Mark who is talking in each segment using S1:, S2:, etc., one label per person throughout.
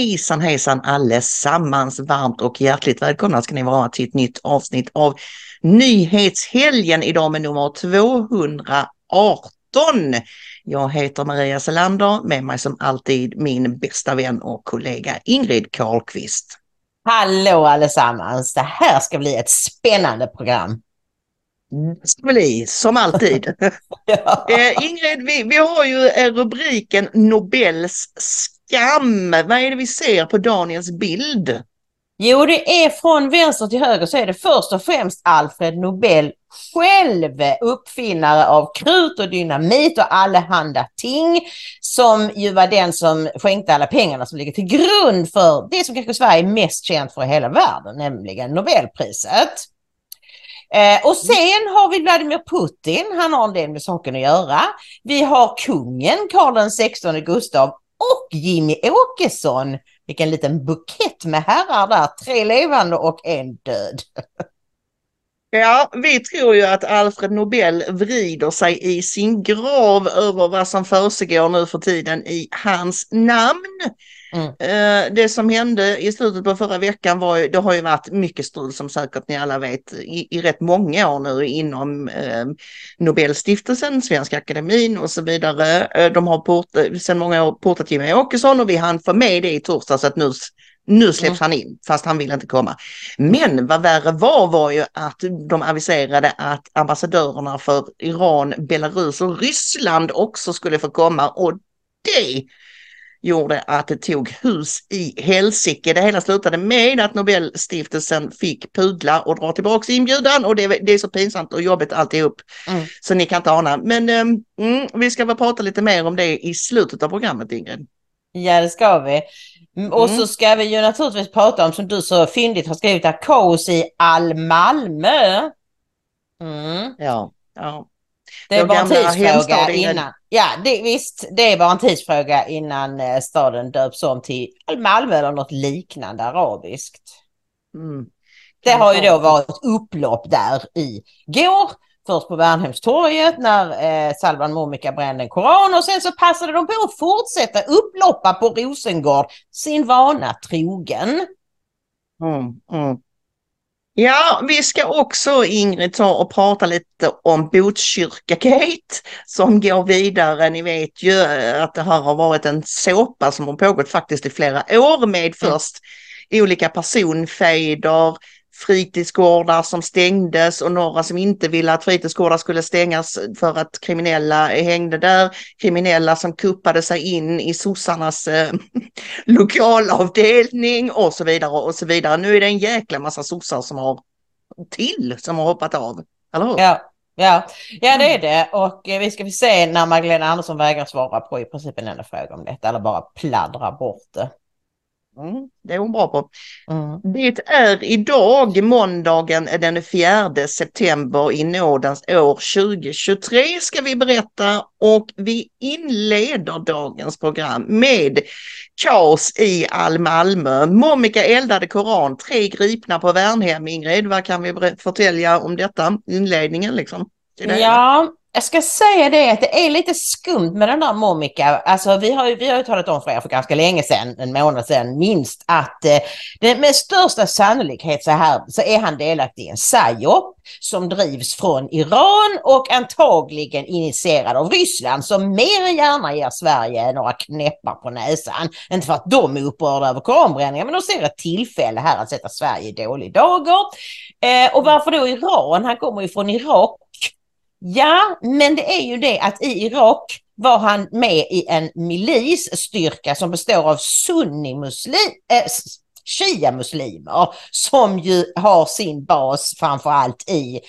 S1: Hejsan hejsan allesammans! Varmt och hjärtligt välkomna ska ni vara till ett nytt avsnitt av Nyhetshelgen idag med nummer 218. Jag heter Maria Selander, med mig som alltid min bästa vän och kollega Ingrid Karlqvist.
S2: Hallå allesammans! Det här ska bli ett spännande program.
S1: Det ska bli, som alltid.
S2: Ja.
S1: eh, Ingrid, vi, vi har ju eh, rubriken Nobels skam. Vad är det vi ser på Daniels bild?
S2: Jo, det är från vänster till höger så är det först och främst Alfred Nobel själv, uppfinnare av krut och dynamit och allehanda ting, som ju var den som skänkte alla pengarna som ligger till grund för det som kanske Sverige är mest känt för i hela världen, nämligen Nobelpriset. Eh, och sen har vi Vladimir Putin, han har en del med saken att göra. Vi har kungen Karl XVI Gustav och Jimmy Åkesson. Vilken liten bukett med herrar där, tre levande och en död.
S1: Ja, vi tror ju att Alfred Nobel vrider sig i sin grav över vad som försiggår nu för tiden i hans namn.
S2: Mm.
S1: Eh, Det som hände i slutet på förra veckan var ju, det har ju varit mycket strul som säkert ni alla vet i, i rätt många år nu inom eh, Nobelstiftelsen, Svenska Akademin och så vidare. Eh, De har port, sedan många år portat Jimmie Åkesson och vi hann få med det i torsdags att nu, nu släpps han in fast han vill inte komma. Men vad värre var var ju att de aviserade att ambassadörerna för Iran, Belarus och Ryssland också skulle få komma och det gjorde att det tog hus i helsike. Det hela slutade med att Nobelstiftelsen fick pudla och dra tillbaka inbjudan och det, det är så pinsamt och jobbigt alltihop.
S2: Mm.
S1: Så ni kan inte ana. Men mm, vi ska väl prata lite mer om det i slutet av programmet Ingrid.
S2: Ja, det ska vi. Mm, Och
S1: Mm.
S2: så ska vi ju naturligtvis prata om, som du så fyndigt har skrivit, här, kaos i all Malmö. Mm.
S1: Ja, ja.
S2: Det är bara en tidsfråga innan. Ja, det, visst, det är bara en tidsfråga innan eh, staden döps om till Malmö eller något liknande arabiskt.
S1: Mm.
S2: Det har ju då varit upplopp där i går. Först på Värnhemstorget när eh, Salvan Momika brände en koran och sen så passade de på att fortsätta upploppa på Rosengård sin vana trogen.
S1: Mm, mm. Ja, vi ska också Ingrid ta och prata lite om Botkyrkagate som går vidare. Ni vet ju att det här har varit en såpa som har pågått faktiskt i flera år med först olika personfejder, fritidsgårdar som stängdes och några som inte ville att fritidsgårdar skulle stängas för att kriminella hängde där. Kriminella som kuppade sig in i sossarnas eh, lokalavdelning och så vidare och så vidare. Nu är det en jäkla massa sossar som har till som har hoppat av. Eller hur?
S2: Ja, ja. ja det är det. Och eh, vi ska vi se när Magdalena Andersson vägrar svara på i princip en enda fråga om detta eller bara pladdrar bort det.
S1: Mm, det är hon bra på.
S2: Mm.
S1: Det är idag måndagen den 4 september i nådens år 2023 ska vi berätta och vi inleder dagens program med kaos i all Malmö. Momika eldade koran, tre gripna på Värnhem. Ingrid, vad kan vi förtälja om detta? Inledningen liksom. det.
S2: Ja, jag ska säga det att det är lite skumt med den där Momika. Alltså vi har ju, vi har ju talat om för er för ganska länge sedan, en månad sedan minst, att eh, det, med största sannolikhet så, här, så är han delaktig i en psyop som drivs från Iran och antagligen initierad av Ryssland som mer än gärna ger Sverige några knäppar på näsan. Inte för att de är upprörda över koranbränningar men de ser ett tillfälle här att sätta Sverige i dålig dager. Eh, och varför då Iran? Han kommer ju från Irak Ja, men det är ju det att i Irak var han med i en milisstyrka som består av sunnimuslim, äh, eh, shia-muslimer som ju har sin bas framförallt i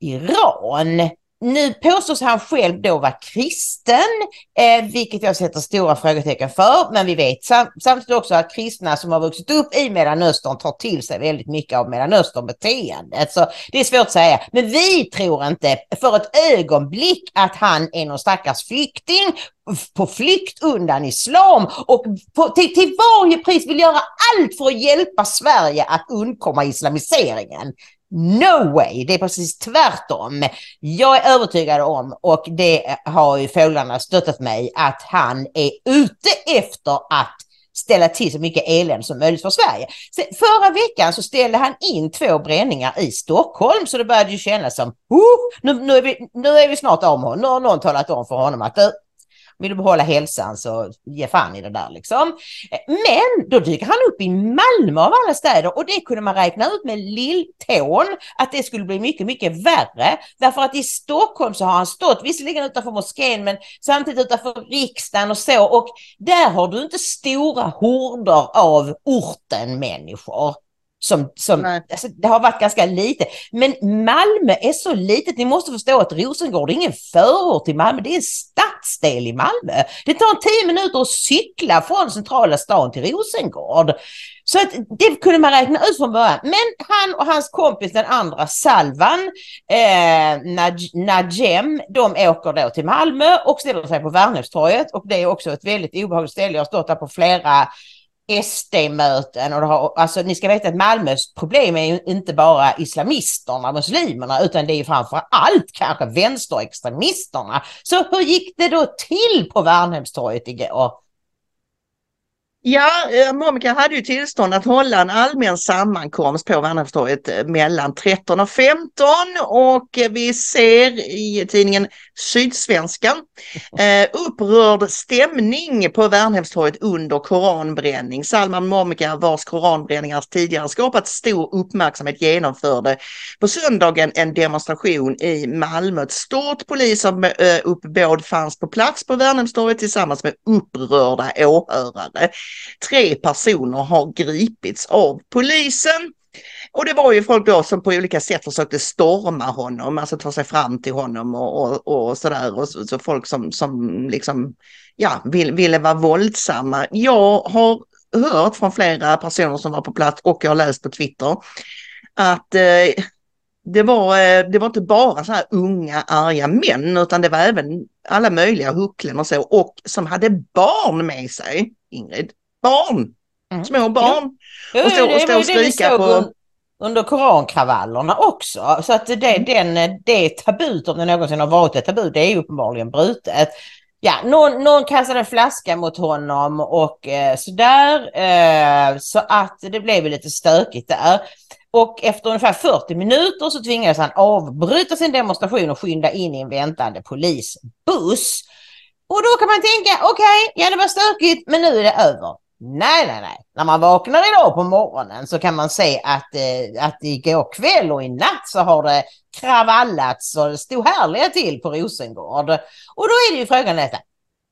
S2: Iran. Nu påstås han själv då vara kristen, eh, vilket jag sätter stora frågetecken för. Men vi vet sam samtidigt också att kristna som har vuxit upp i Mellanöstern tar till sig väldigt mycket av Mellanöstern-beteendet. Så det är svårt att säga. Men vi tror inte för ett ögonblick att han är någon stackars flykting på flykt undan islam och på, till, till varje pris vill göra allt för att hjälpa Sverige att undkomma islamiseringen. No way, det är precis tvärtom. Jag är övertygad om, och det har ju fåglarna stöttat mig, att han är ute efter att ställa till så mycket elände som möjligt för Sverige. Så förra veckan så ställde han in två bränningar i Stockholm så det började ju kännas som, oh, nu, nu, är vi, nu är vi snart om honom. Nu har någon talat om för honom att vill du behålla hälsan så ge fan i det där liksom. Men då dyker han upp i Malmö av alla städer och det kunde man räkna ut med lilltån att det skulle bli mycket, mycket värre. Därför att i Stockholm så har han stått, visserligen utanför moskén men samtidigt utanför riksdagen och så och där har du inte stora horder av orten människor. Som, som, alltså, det har varit ganska lite. Men Malmö är så litet. Ni måste förstå att Rosengård är ingen förort till Malmö. Det är en stadsdel i Malmö. Det tar tio minuter att cykla från centrala stan till Rosengård. Så att det kunde man räkna ut från början. Men han och hans kompis, den andra Salvan, eh, Najem, de åker då till Malmö och ställer sig på Värnhemstorget. Och det är också ett väldigt obehagligt ställe. Jag har stått där på flera SD-möten och det har, alltså ni ska veta att Malmös problem är ju inte bara islamisterna, muslimerna, utan det är ju framför allt kanske vänsterextremisterna. Så hur gick det då till på Värnhemstorget igår?
S1: Ja, eh, Monica hade ju tillstånd att hålla en allmän sammankomst på Värnhemstorget eh, mellan 13 och 15 och eh, vi ser i tidningen Sydsvenskan eh, upprörd stämning på Värnhemstorget under koranbränning. Salman Momika, vars koranbränningar tidigare skapat stor uppmärksamhet genomförde på söndagen en demonstration i Malmö. Ett stort polisuppbåd fanns på plats på Värnhemstorget tillsammans med upprörda åhörare. Tre personer har gripits av polisen. Och det var ju folk då som på olika sätt försökte storma honom, alltså ta sig fram till honom och, och, och sådär. Och så, så, folk som, som liksom, ja, vill, ville vara våldsamma. Jag har hört från flera personer som var på plats och jag har läst på Twitter att eh, det, var, eh, det var inte bara så här unga arga män utan det var även alla möjliga hucklen och så och som hade barn med sig, Ingrid barn, mm. små barn.
S2: Jo. och stå och, stå och skrika på... Under korankravallerna också. Så att det, mm. den, det tabut, om det någonsin har varit ett tabu, det är uppenbarligen brutet. Ja, någon, någon kastade en flaska mot honom och eh, sådär. Eh, så att det blev lite stökigt där. Och efter ungefär 40 minuter så tvingades han avbryta sin demonstration och skynda in i en väntande polisbuss. Och då kan man tänka, okej, okay, ja det var stökigt, men nu är det över. Nej, nej, nej. När man vaknar idag på morgonen så kan man se att, eh, att igår kväll och i natt så har det kravallats och det stod härliga till på Rosengård. Och då är det ju frågan detta.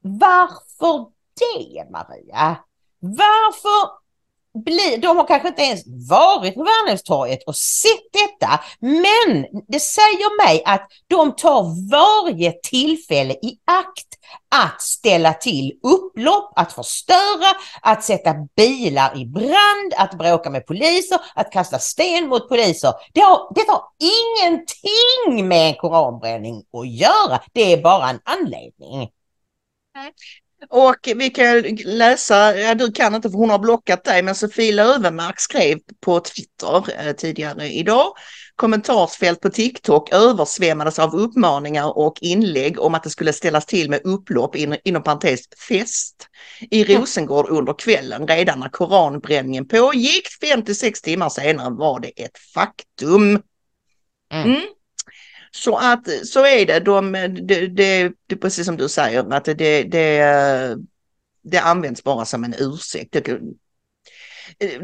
S2: Varför det, Maria? Varför bli, de har kanske inte ens varit på Värnhemstorget och sett detta. Men det säger mig att de tar varje tillfälle i akt att ställa till upplopp, att förstöra, att sätta bilar i brand, att bråka med poliser, att kasta sten mot poliser. Det har, det har ingenting med en koranbränning att göra. Det är bara en anledning.
S1: Och vi kan läsa, ja, du kan inte för hon har blockat dig, men Sofie Lövenmark skrev på Twitter eh, tidigare idag kommentarsfält på TikTok översvämmades av uppmaningar och inlägg om att det skulle ställas till med upplopp in, inom parentes fest i Rosengård under kvällen. Redan när koranbränningen pågick 56 timmar senare var det ett faktum.
S2: Mm.
S1: Mm. Så att så är det. De, det, det, precis som du säger att det, det, det används bara som en ursäkt. De,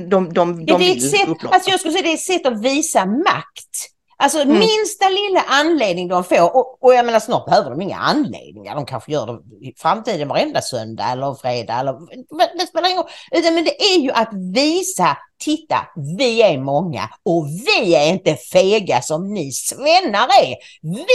S1: de, de
S2: Ja, det är ett sätt, alltså jag skulle säga det är ett sätt att visa makt. Alltså
S1: Mm.
S2: minsta lilla anledning de får, och, och jag menar snart behöver de inga anledningar, de kanske gör det i framtiden varenda söndag eller fredag eller det spelar ingen roll. Utan men det är ju att visa, titta, vi är många och vi är inte fega som ni svennar är.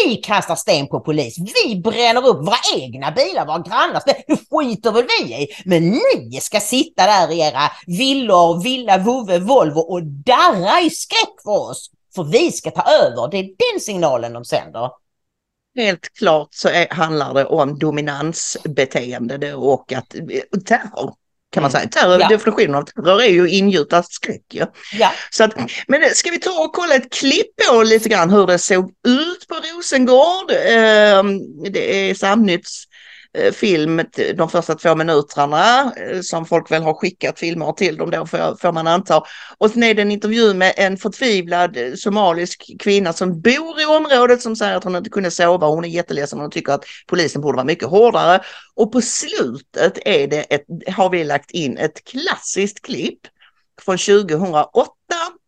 S2: Vi kastar sten på polis, vi bränner upp våra egna bilar, våra grannars, det skiter väl vi i. Men ni ska sitta där i era villor, villa, vovve, Volvo och darra i skräck för oss. För vi ska ta över. Det är den signalen de sänder.
S1: Helt klart så är, handlar det om dominansbeteende det och att och terror. Kan man
S2: Mm.
S1: säga. Terror,
S2: Ja.
S1: Definitionen av terror är ju ingjuta skräck. Ja.
S2: Ja.
S1: Så att, men ska vi ta och kolla ett klipp på lite grann hur det såg ut på Rosengård. Eh, det är Samnytts eh, Eh, film de första två minuterna eh, som folk väl har skickat filmer till dem då får, får man anta. Och sen är det en intervju med en förtvivlad eh, somalisk kvinna som bor i området som säger att hon inte kunde sova. Hon är jätteledsen och tycker att polisen borde vara mycket hårdare. Och på slutet är det ett, har vi lagt in ett klassiskt klipp från 2008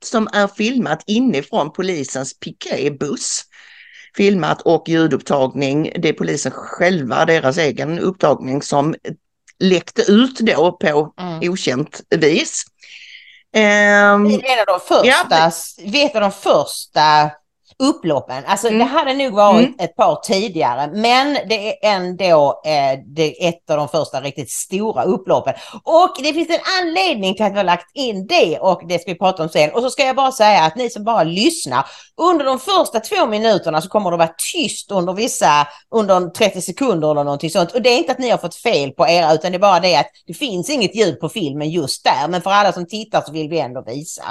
S1: som är filmat inifrån polisens piketbuss. Filmat och ljudupptagning. Det är polisen själva, deras egen upptagning som läckte ut då på
S2: Mm.
S1: okänt vis. Ehm,
S2: Det är en av de första, vet av de första upploppen. Alltså
S1: Mm.
S2: det hade nog varit
S1: Mm.
S2: ett par tidigare, men det är ändå eh, det är ett av de första riktigt stora upploppen. Och det finns en anledning till att vi har lagt in det och det ska vi prata om sen. Och så ska jag bara säga att ni som bara lyssnar, under de första två minuterna så kommer det vara tyst under vissa, under 30 sekunder eller någonting sånt. Och det är inte att ni har fått fel på era, utan det är bara det att det finns inget ljud på filmen just där. Men för alla som tittar så vill vi ändå visa.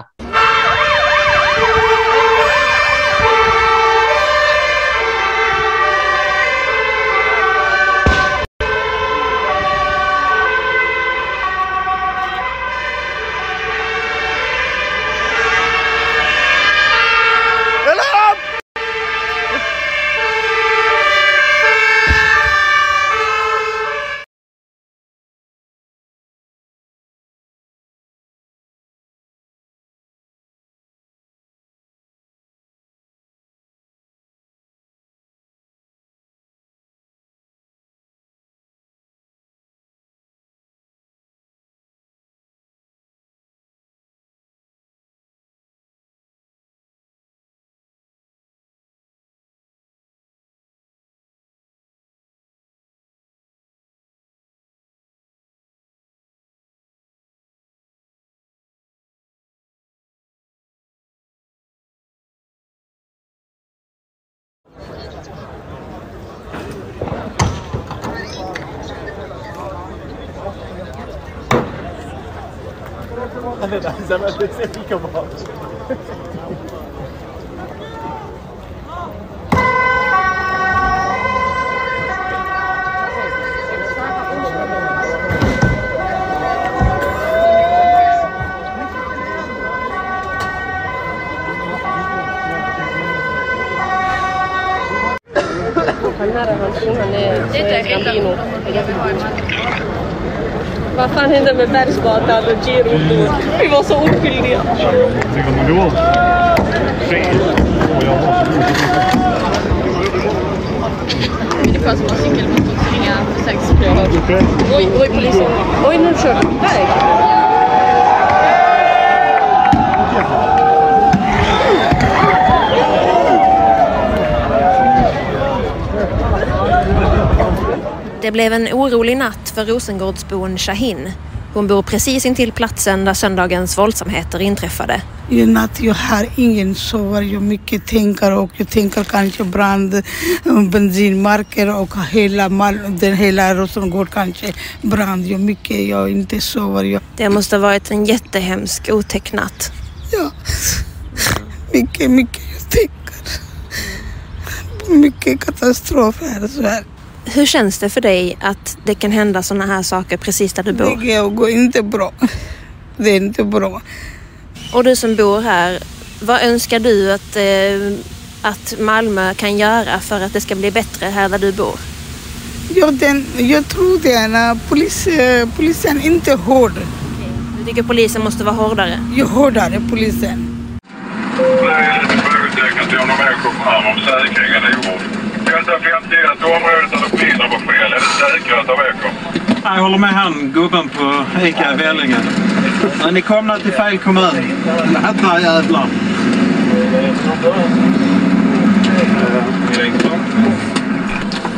S3: 嗯好的好的好的好的的 Vad fan hände med Bergsgatan och Girotor? Vi var så oskyldiga.
S4: Det kommer fel. Och jag har
S3: Det fanns bara cykelmotorsringar på så ringa. Oj, oj polisen. Oj, nu kör de iväg.
S5: Det blev en orolig natt för Rosengårdsbon Shahin. Hon bor precis intill platsen där söndagens våldsamheter inträffade.
S6: I natt jag har ingen sover, jag mycket tänker och jag tänker kanske brand, eh, bensinmarker och hela, den hela Rosengård kanske brand. Jag mycket, jag inte sover. Jag,
S5: Det måste ha varit en jättehemsk, otäck natt.
S6: ja. Mycket, mycket. tänker. Mycket katastrof här i Sverige.
S5: Hur känns det för dig att det kan hända sådana här saker precis där du bor?
S6: Det går inte bra. Det är inte bra.
S5: Och du som bor här, vad önskar du att, eh, att Malmö kan göra för att det ska bli bättre här där du bor?
S6: Jag, den, jag tror det är polis, eh, polisen inte är hård.
S5: Du tycker polisen måste vara hårdare?
S6: Ju hårdare polisen.
S4: Det är lite frågetecken till om de åker fram om säkringen är gjord. Delta 51, området där poliserna var fel. Är det säkert att de åker?
S7: Jag håller med han, gubben på ICA i Vellinge. Men ni komna till fel kommun. Jädrar jävlar.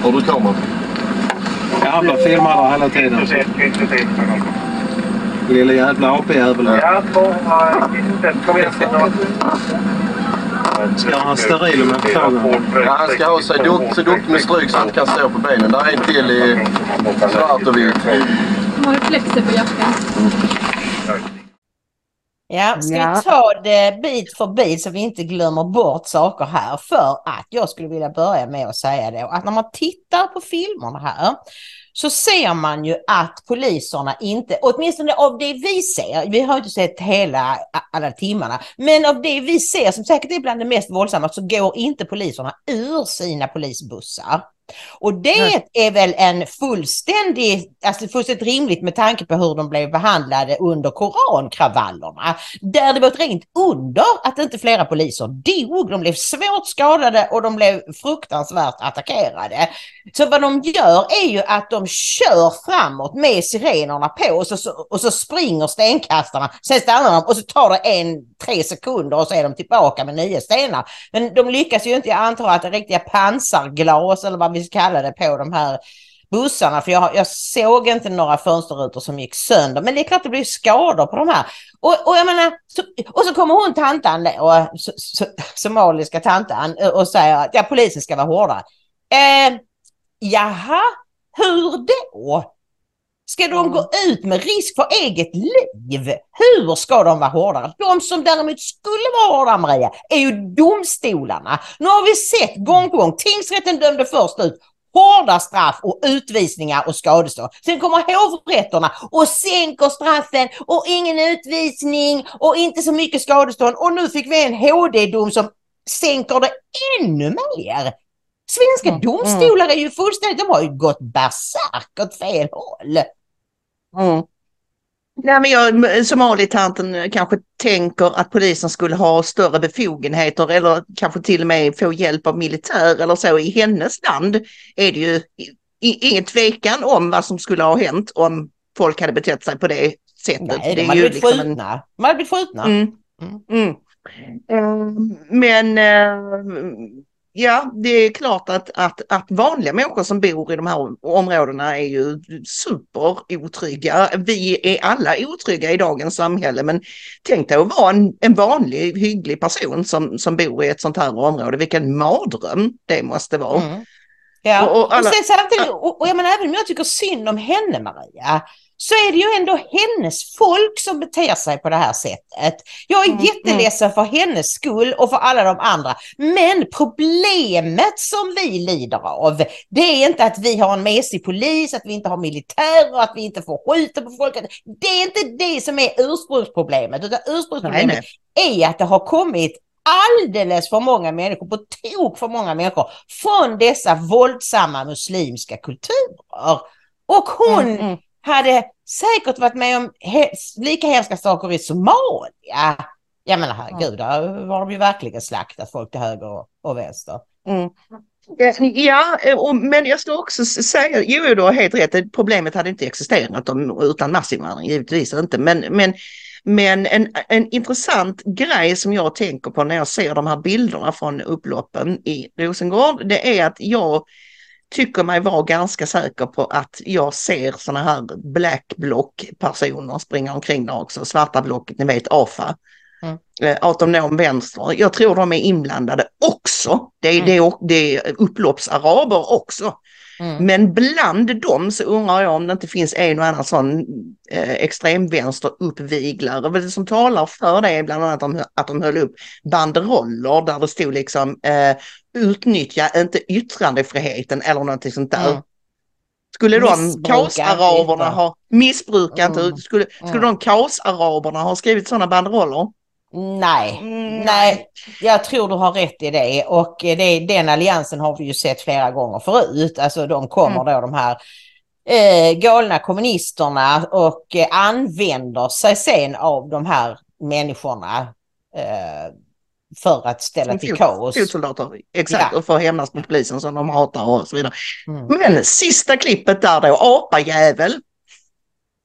S8: Har du kameran?
S7: Jag blir filmad där hela tiden. Lille jävla AP-jäveln. Ska han steril i
S8: Ja, han ska ha sig så duktig med stryk så han inte kan stå på benen. Där är en till i svart och vitt.
S3: De har reflexer på jackan.
S2: Ja, ska
S1: Ja.
S2: vi ta det bit för bit så vi inte glömmer bort saker här? För att jag skulle vilja börja med att säga det att när man tittar på filmerna här så ser man ju att poliserna inte, åtminstone av det vi ser, vi har inte sett hela alla timmarna, men av det vi ser som säkert är bland det mest våldsamma så går inte poliserna ur sina polisbussar. Och det är väl en fullständig, alltså fullständigt rimligt med tanke på hur de blev behandlade under korankravallerna. Där det var ett rent under att inte flera poliser dog. De blev svårt skadade och de blev fruktansvärt attackerade. Så vad de gör är ju att de kör framåt med sirenerna på och så, och så springer stenkastarna. Sen stannar de och så tar det en, tre sekunder och så är de tillbaka med nio stenar. Men de lyckas ju inte, jag antar att det riktiga pansarglas eller vad vi ska kalla det på de här bussarna. För jag, jag såg inte några fönsterrutor som gick sönder. Men det är klart det blir skador på de här. Och, och jag menar, så, och så kommer hon tantan, och, so, so, somaliska tantan och säger att ja, polisen ska vara hårdare. Eh, jaha, hur då? Ska de gå ut med risk för eget liv? Hur ska de vara hårdare? De som däremot skulle vara hårdare, Maria, är ju domstolarna. Nu har vi sett gång på gång, tingsrätten dömde först ut hårda straff och utvisningar och skadestånd. Sen kommer hovrätterna och sänker straffen och ingen utvisning och inte så mycket skadestånd. Och nu fick vi en HD-dom som sänker det ännu mer. Svenska
S1: Mm,
S2: domstolar är ju fullständigt, de har ju gått bärsärk åt fel håll.
S1: Mm. Nej, men jag, somalitanten kanske tänker att polisen skulle ha större befogenheter eller kanske till och med få hjälp av militär eller så. I hennes land är det ju ingen tvekan om vad som skulle ha hänt om folk hade betett sig på det sättet.
S2: Nej,
S1: det
S2: de
S1: är
S2: hade blivit
S1: liksom en-
S2: skjutna. De hade blivit skjutna.
S1: Mm. Mm. Eh, Men eh, ja, det är klart att, att, att vanliga människor som bor i de här områdena är ju super otrygga. Vi är alla otrygga i dagens samhälle, men tänk dig att vara en, en vanlig hygglig person som, som bor i ett sånt här område. Vilken mardröm det måste vara.
S2: Mm. Ja.
S1: Och- och alla-
S2: och sen, samtidigt, och, och jag menar, även om jag tycker synd om henne, Maria, så är det ju ändå hennes folk som beter sig på det här sättet. Jag är
S1: Mm,
S2: jätteledsen för hennes skull och för alla de andra. Men problemet som vi lider av, det är inte att vi har en mesig polis, att vi inte har militär och att vi inte får skjuta på folk. Det är inte det som är ursprungsproblemet, utan ursprungsproblemet är att det har kommit alldeles för många människor, på tok för många människor, från dessa våldsamma muslimska kulturer. Och hon
S1: Mm, mm.
S2: Hade säkert varit med om lika hemska saker i Somalia. Jag menar herregud, där har de ju verkligen slaktat folk till höger och, och vänster.
S1: Mm. Ja, och, men jag ska också säga, jo du har helt rätt, problemet hade inte existerat om, utan massinvandring, givetvis inte. Men, men, men en, en intressant grej som jag tänker på när jag ser de här bilderna från upploppen i Rosengård, det är att jag tycker mig vara ganska säker på att jag ser sådana här black block personer springa omkring där också, svarta blocket, ni vet AFA.
S2: Mm.
S1: Eh, autonom vänster. Jag tror de är inblandade också. Det är, det är, det är upploppsaraber också.
S2: Mm.
S1: Men bland dem så undrar jag om det inte finns en och annan sån eh, extremvänster uppviglare. Vad det som talar för det är bland annat att de, att de höll upp banderoller där det stod liksom eh, utnyttja inte yttrandefriheten eller någonting sånt där.
S2: Mm.
S1: Skulle de kaosaraberna ha, missbruka inte,
S2: Mm.
S1: skulle, skulle
S2: Mm.
S1: de kaosaraberna ha skrivit sådana banderoller?
S2: Nej,
S1: Mm,
S2: nej, jag tror du har rätt i det och det, den alliansen har vi ju sett flera gånger förut. Alltså de kommer
S1: Mm.
S2: då de här eh, galna kommunisterna och eh, använder sig sen av de här människorna eh, för att ställa till kaos.
S1: Fotsoldater, exakt,
S2: Ja.
S1: och få hämnas på polisen som de hatar och så vidare.
S2: Mm.
S1: Men sista klippet där då, apajävel.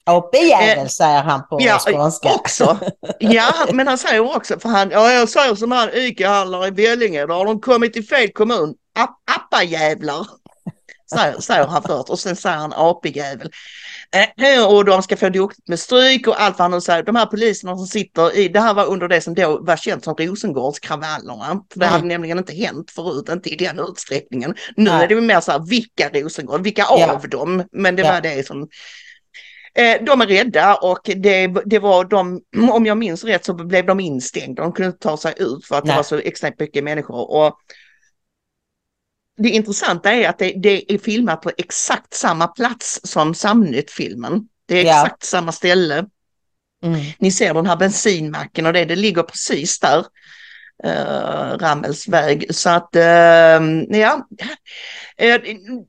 S2: AP-jävel
S1: Eh,
S2: säger han på
S1: Ja,
S2: skånska.
S1: också. Ja, men han säger också, för han, ja jag säger som han ICA-handlare i Vellinge, då har de kommit till fel kommun. App, appajävlar. Säger, säger han först och sen säger han apejävel. Eh, och de ska få duktigt med stryk och allt vad han nu säger. De här poliserna som sitter i, det här var under det som då var känt som Rosengårdskravallerna. För det
S2: Mm.
S1: hade nämligen inte hänt förut, inte i den utsträckningen. Nu
S2: Nej.
S1: är det mer så här, vilka Rosengård, vilka
S2: Ja.
S1: av dem? Men det
S2: Ja.
S1: var det som Eh, De är rädda och det, det var de, om jag minns rätt så blev de instängda. De kunde inte ta sig ut för att det
S2: Nej.
S1: var så extremt mycket människor. Och det intressanta är att det, det är filmat på exakt samma plats som Samnytt-filmen. Det är
S2: Ja.
S1: exakt samma ställe.
S2: Mm.
S1: Ni ser den här bensinmacken och det, det ligger precis där. Uh, Rammels väg. Så att eh, ja, Eh,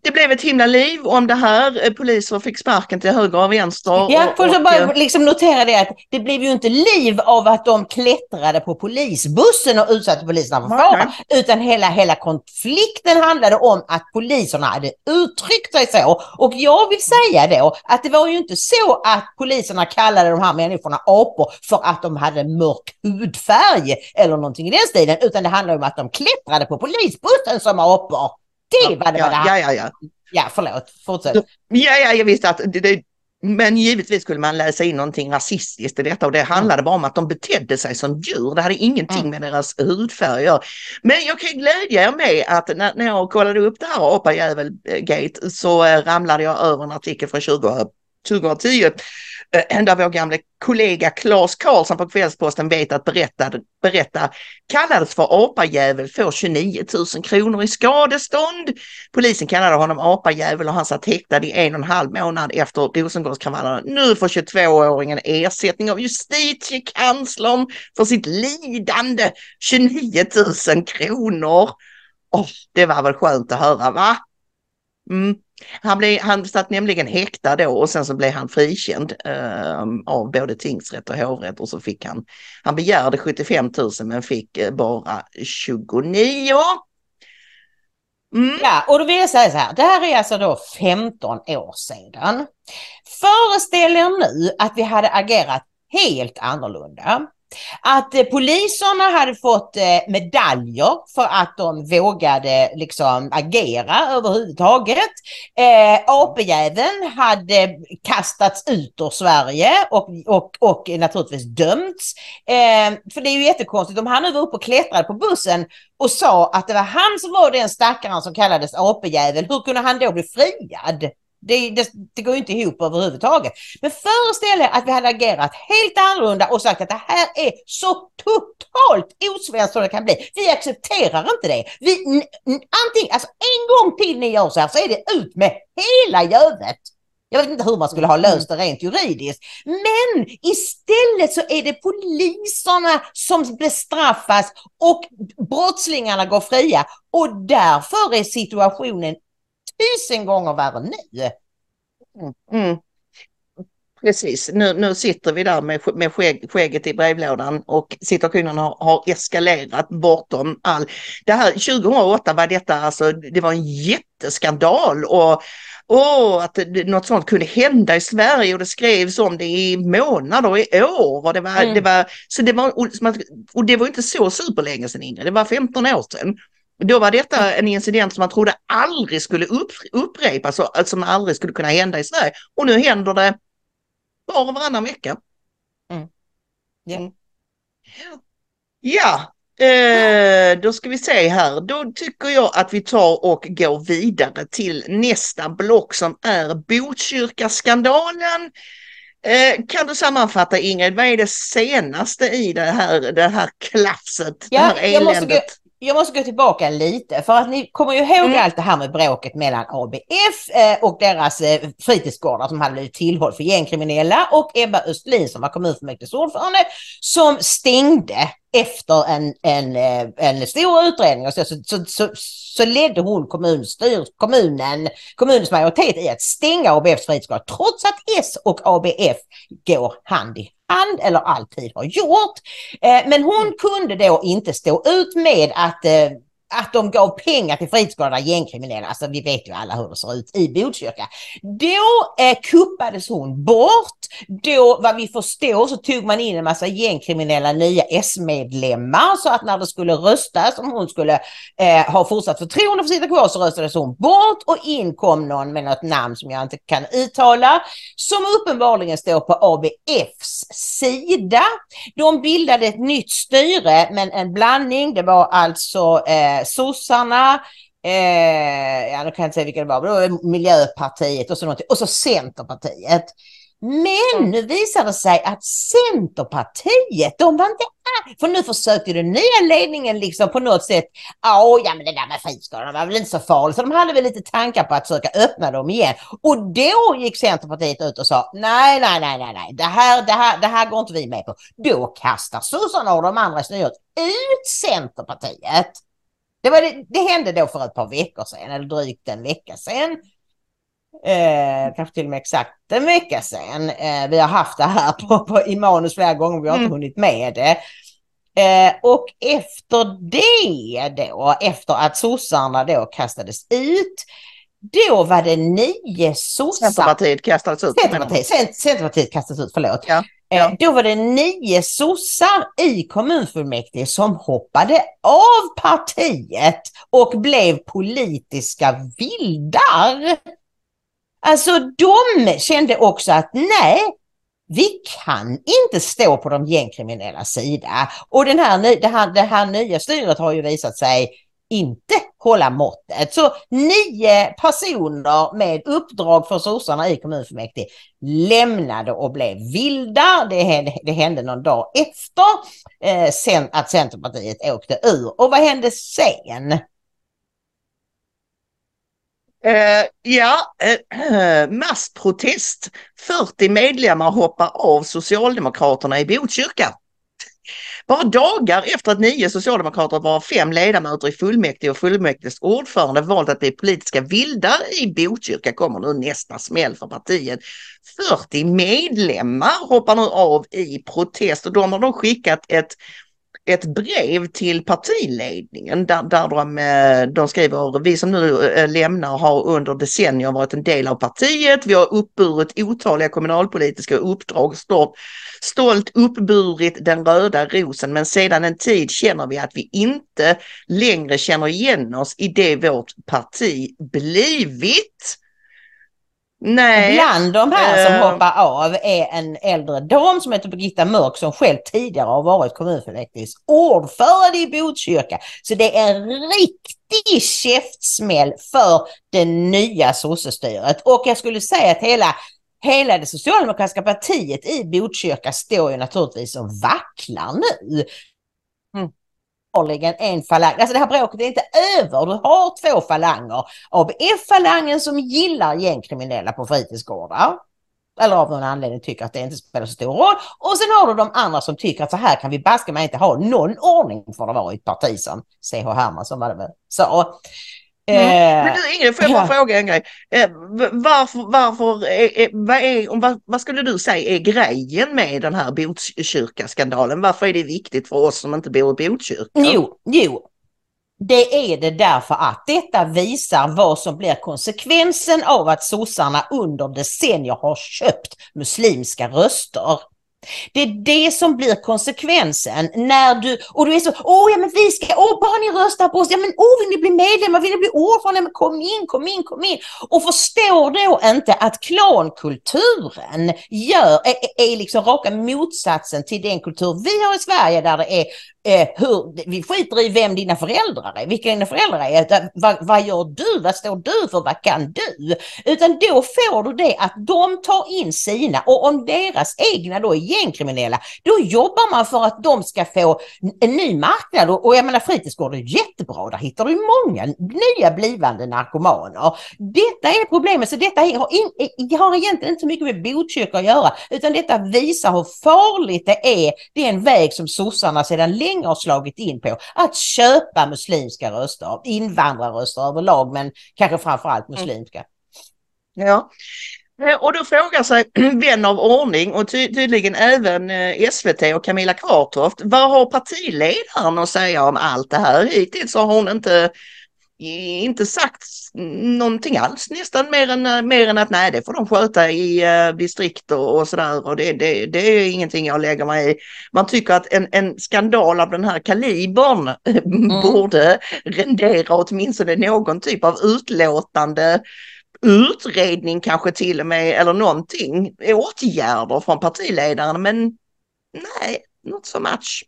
S1: det blev ett himla liv om det här. Eh, Poliser fick sparken till höger och vänster.
S2: Ja, får jag bara
S1: eh,
S2: liksom notera det att det blev ju inte liv av att de klättrade på polisbussen och utsatte poliserna för fara. Utan hela, hela konflikten handlade om att poliserna hade uttryckt sig så. Och jag vill säga då att det var ju inte så att poliserna kallade de här människorna apor för att de hade mörk hudfärg eller någonting i den stilen. Utan det handlade om att de klättrade på polisbussen som apor. Det var det
S1: ja,
S2: var det
S1: ja, ja, ja.
S2: Ja, förlåt. Fortsätt.
S1: Ja, ja, jag visste att det, det, men givetvis skulle man läsa in någonting rasistiskt i detta och det handlade bara om att de betedde sig som djur. Det hade ingenting
S2: Mm.
S1: med deras hudfärg att göra. Men jag kan glädja er med att när, när jag kollade upp det här apajävel-gate så eh, ramlade jag över en artikel från 20, 2010 eh, Eh, där vår gamla kollega Claes Karlsson på Kvällsposten vet att berätta, berätta kallades för apajävel får 29 000 kronor i skadestånd. Polisen kallade honom apajävel och han satt häktad i en och en halv månad efter Rosengårdskravallerna. Nu får 22-åringen ersättning av justitiekanslern för sitt lidande. 29 000 kronor. Oh, det var väl skönt att höra va? Mm. Han, blev, han satt nämligen häktad då och sen så blev han frikänd eh, av både tingsrätt och hovrätt och så fick han, han begärde 75 000 men fick eh, bara 29. Mm.
S2: Ja, och då vill jag säga så här, det här är alltså då 15 år sedan. Föreställ er nu att vi hade agerat helt annorlunda. Att eh, poliserna hade fått eh, medaljer för att de vågade liksom agera överhuvudtaget. Eh, AP-jäveln hade kastats ut ur Sverige och, och, och naturligtvis dömts. Eh, för det är ju jättekonstigt, om han nu var uppe och klättrade på bussen och sa att det var han som var den stackaren som kallades AP-jävel, hur kunde han då bli friad? Det, det, det går inte ihop överhuvudtaget. Men föreställ er att vi hade agerat helt annorlunda och sagt att det här är så totalt osvenskt som det kan bli. Vi accepterar inte det. Vi, antingen, alltså en gång till ni gör så här så är det ut med hela gövet. Jag vet inte hur man skulle ha löst det rent juridiskt. Men istället så är det poliserna som bestraffas och brottslingarna går fria. Och därför är situationen tusen gånger värre nu.
S1: Mm. Precis, nu, nu sitter vi där med, med skägg, skägget i brevlådan och situationen har, har eskalerat bortom all... Det här 2008 var detta alltså, det var en jätteskandal och Åh, att något sånt kunde hända i Sverige och det skrevs om det i månader och i år. Och det var,
S2: Mm.
S1: det var, så det var, och det var inte så superlänge sedan Ingrid, det var 15 år sedan. Då var detta en incident som man trodde aldrig skulle upp, upprepas och alltså, som aldrig skulle kunna hända i Sverige. Och nu händer det var och varannan vecka.
S2: Mm. Ja.
S1: Mm. Ja, eh, då ska vi se här. Då tycker jag att vi tar och går vidare till nästa block som är Botkyrkaskandalen. Eh, kan du sammanfatta Ingrid, vad är det senaste i det här, det här klafset,
S2: Ja,
S1: det här
S2: jag måste
S1: eländet?
S2: Jag måste gå tillbaka lite för att ni kommer ju ihåg
S1: Mm.
S2: allt det här med bråket mellan ABF eh, och deras eh, fritidsgårdar som hade blivit tillhåll för gängkriminella och Ebba Östlin som var kommunfullmäktiges ordförande som stängde efter en, en, eh, en stor utredning och så, så, så, så, så ledde hon kommunstyr, kommunen, kommunens majoritet i att stänga ABFs fritidsgårdar trots att S och ABF går hand i hand eller alltid har gjort. Eh, Men hon kunde då inte stå ut med att, eh, att de gav pengar till fritidsgårdar gängkriminella. Alltså vi vet ju alla hur det ser ut i Botkyrka. Då eh, kuppades hon bort. Då vad vi förstår så tog man in en massa gängkriminella nya S-medlemmar så att när det skulle röstas om hon skulle eh, ha fortsatt förtroende för att sitta kvar så röstades hon bort och in kom någon med något namn som jag inte kan uttala som uppenbarligen står på ABFs sida. De bildade ett nytt styre men en blandning. Det var alltså eh, sossarna, eh, ja nu kan jag inte säga vilka det var, Miljöpartiet och så, någonting, och så Centerpartiet. Men nu visar det sig att Centerpartiet, de var inte. För nu försökte den nya ledningen liksom på något sätt, "Åh, ja men det där med friskolorna var väl inte så farligt. Så de hade väl lite tankar på att försöka öppna dem igen. Och då gick Centerpartiet ut och sa, nej, nej, nej, nej, nej, det här, det här, det här går inte vi med på. Då kastar sossarna och de andra i styret ut Centerpartiet. Det, var det, det hände då för ett par veckor sedan, eller drygt en vecka sedan. Eh, kanske till och med exakt en vecka sedan. Eh, vi har haft det här på, på, i manus flera gånger, vi har inte
S1: Mm.
S2: hunnit med det. Eh, och efter det då, efter att sossarna då kastades ut, då var det nio sossar.
S1: Centerpartiet kastades ut.
S2: Centerpartiet, Cent- Centerpartiet kastades ut, förlåt.
S1: Ja, Ja.
S2: Eh, då var det nio sossar i kommunfullmäktige som hoppade av partiet och blev politiska vildar. Alltså de kände också att nej, vi kan inte stå på de gängkriminellas sida. Och den här, det, här, det här nya styret har ju visat sig inte hålla måttet. Så nio personer med uppdrag för sossarna i kommunfullmäktige lämnade och blev vilda. Det hände, det hände någon dag efter eh, sen att Centerpartiet åkte ur. Och vad hände sen?
S1: Uh, ja, uh, massprotest. 40 medlemmar hoppar av Socialdemokraterna i Botkyrka. Bara dagar efter att nio socialdemokrater varav fem ledamöter i fullmäktige och fullmäktiges ordförande valt att bli politiska vildar i Botkyrka kommer nu nästa smäll för partiet. 40 medlemmar hoppar nu av i protest och de har då skickat ett ett brev till partiledningen där, där de, eh, de skriver vi som nu eh, lämnar har under decennier varit en del av partiet. Vi har uppburit otaliga kommunalpolitiska uppdrag, stått stolt uppburit den röda rosen men sedan en tid känner vi att vi inte längre känner igen oss i det vårt parti blivit. Nej.
S2: Bland de här som
S1: Eh.
S2: hoppar av är en äldre dam som heter Birgitta Mörk som själv tidigare har varit kommunfullmäktiges ordförande i Botkyrka. Så det är en riktig käftsmäll för det nya sossestyret. Och jag skulle säga att hela Hela det socialdemokratiska partiet i Botkyrka står ju naturligtvis och vacklar nu. Uppenbarligen en falang. Alltså det här bråket är inte över. Du har två falanger. ABF-falangen som gillar gängkriminella på fritidsgårdar. Eller av någon anledning tycker att det inte spelar så stor roll. Och sen har du de andra som tycker att så här kan vi baska mig inte ha någon ordning för det vara i ett parti som C.H. Hermansson var det väl sa.
S1: Mm. Men du Ingrid, får jag bara
S2: ja.
S1: fråga en grej? Eh, varför, varför är, vad, är, vad, vad skulle du säga är grejen med den här Botkyrka-skandalen? Varför är det viktigt för oss som inte bor i Botkyrka?
S2: Jo, jo. Det är det därför att detta visar vad som blir konsekvensen av att sossarna under decennier har köpt muslimska röster. Det är det som blir konsekvensen när du, och du är så, åh ja men vi ska, åh bara ni röstar på oss, ja men åh vill ni bli medlemmar, vill ni bli ordförande, men kom in, kom in, kom in. Och förstår då inte att klankulturen gör, är, är liksom raka motsatsen till den kultur vi har i Sverige där det är eh, hur, vi skiter i vem dina föräldrar är, vilka dina föräldrar är, utan, vad, vad gör du, vad står du för, vad kan du? Utan då får du det att de tar in sina och om deras egna då är gängkriminella, då jobbar man för att de ska få en ny marknad och, och jag menar fritidsgården är jättebra, där hittar du många nya blivande narkomaner. Detta är problemet, så detta har, in, har egentligen inte så mycket med Botkyrka att göra, utan detta visar hur farligt det är, det är en väg som sossarna sedan länge har slagit in på. Att köpa muslimska röster, invandrarröster överlag, men kanske framförallt mm. muslimska.
S1: Mm. Ja. Eh, och då frågar sig vän av ordning och ty tydligen även eh, SVT och Camilla Kvartoft, vad har partiledaren att säga om allt det här? Hittills har hon inte inte sagt någonting alls nästan mer än, mer än att nej det får de sköta i uh, distrikt och, och sådär och det, det, det är ingenting jag lägger mig i. Man tycker att en, en skandal av den här kalibern mm. borde rendera åtminstone någon typ av utlåtande utredning kanske till och med eller någonting, åtgärder från partiledaren men nej, not so much.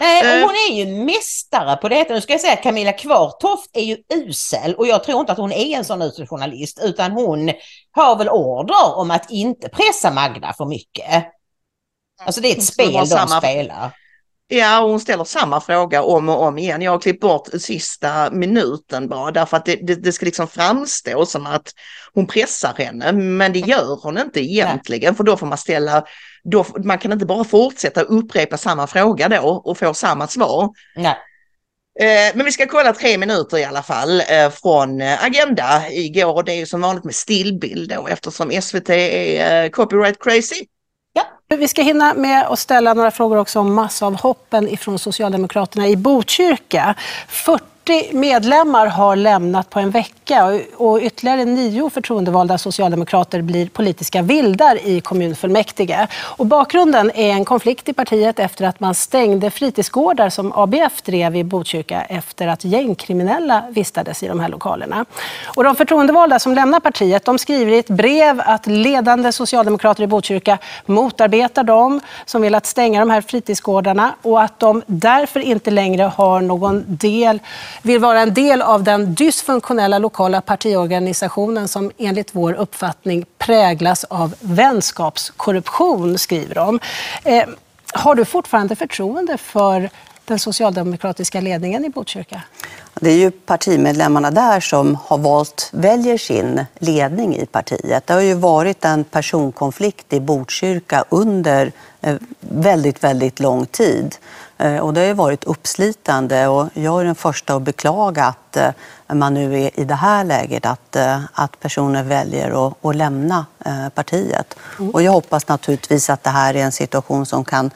S2: Nej, och eh. hon är ju mästare på detta. Nu ska jag säga att Camilla Kvartoft är ju usel och jag tror inte att hon är en sån usel journalist utan hon har väl order om att inte pressa Magda för mycket. Alltså det är ett spel de samma... spelar.
S1: Ja, hon ställer samma fråga om och om igen. Jag har klippt bort sista minuten bara därför att det, det, det, ska liksom framstå som att hon pressar henne, men det gör hon inte egentligen, Nej. för då får man ställa, då, man kan inte bara fortsätta upprepa samma fråga då och få samma svar.
S2: Nej.
S1: Eh, men vi ska kolla tre minuter i alla fall eh, från eh, Agenda igår det är ju som vanligt med stillbild då eftersom SVT är copyright crazy.
S9: Vi ska hinna med att ställa några frågor också om massavhoppen ifrån Socialdemokraterna i Botkyrka. 40 40 medlemmar har lämnat på en vecka och ytterligare nio förtroendevalda socialdemokrater blir politiska vildar i kommunfullmäktige. Och bakgrunden är en konflikt i partiet efter att man stängde fritidsgårdar som ABF drev i Botkyrka efter att gängkriminella vistades i de här lokalerna. Och de förtroendevalda som lämnar partiet de skriver i ett brev att ledande socialdemokrater i Botkyrka motarbetar dem som vill att stänga de här fritidsgårdarna och att de därför inte längre har någon del vill vara en del av den dysfunktionella lokala partiorganisationen som enligt vår uppfattning präglas av vänskapskorruption, skriver de. Eh, har du fortfarande förtroende för den socialdemokratiska ledningen i Botkyrka?
S10: Det är ju partimedlemmarna där som har valt, väljer sin ledning i partiet. Det har ju varit en personkonflikt i Botkyrka under eh, väldigt, väldigt lång tid. Eh, och det har varit uppslitande och jag är den första att beklaga att eh, man nu är i det här läget, att, att personer väljer att, att lämna partiet. Mm. Och jag hoppas naturligtvis att det här är en situation som kan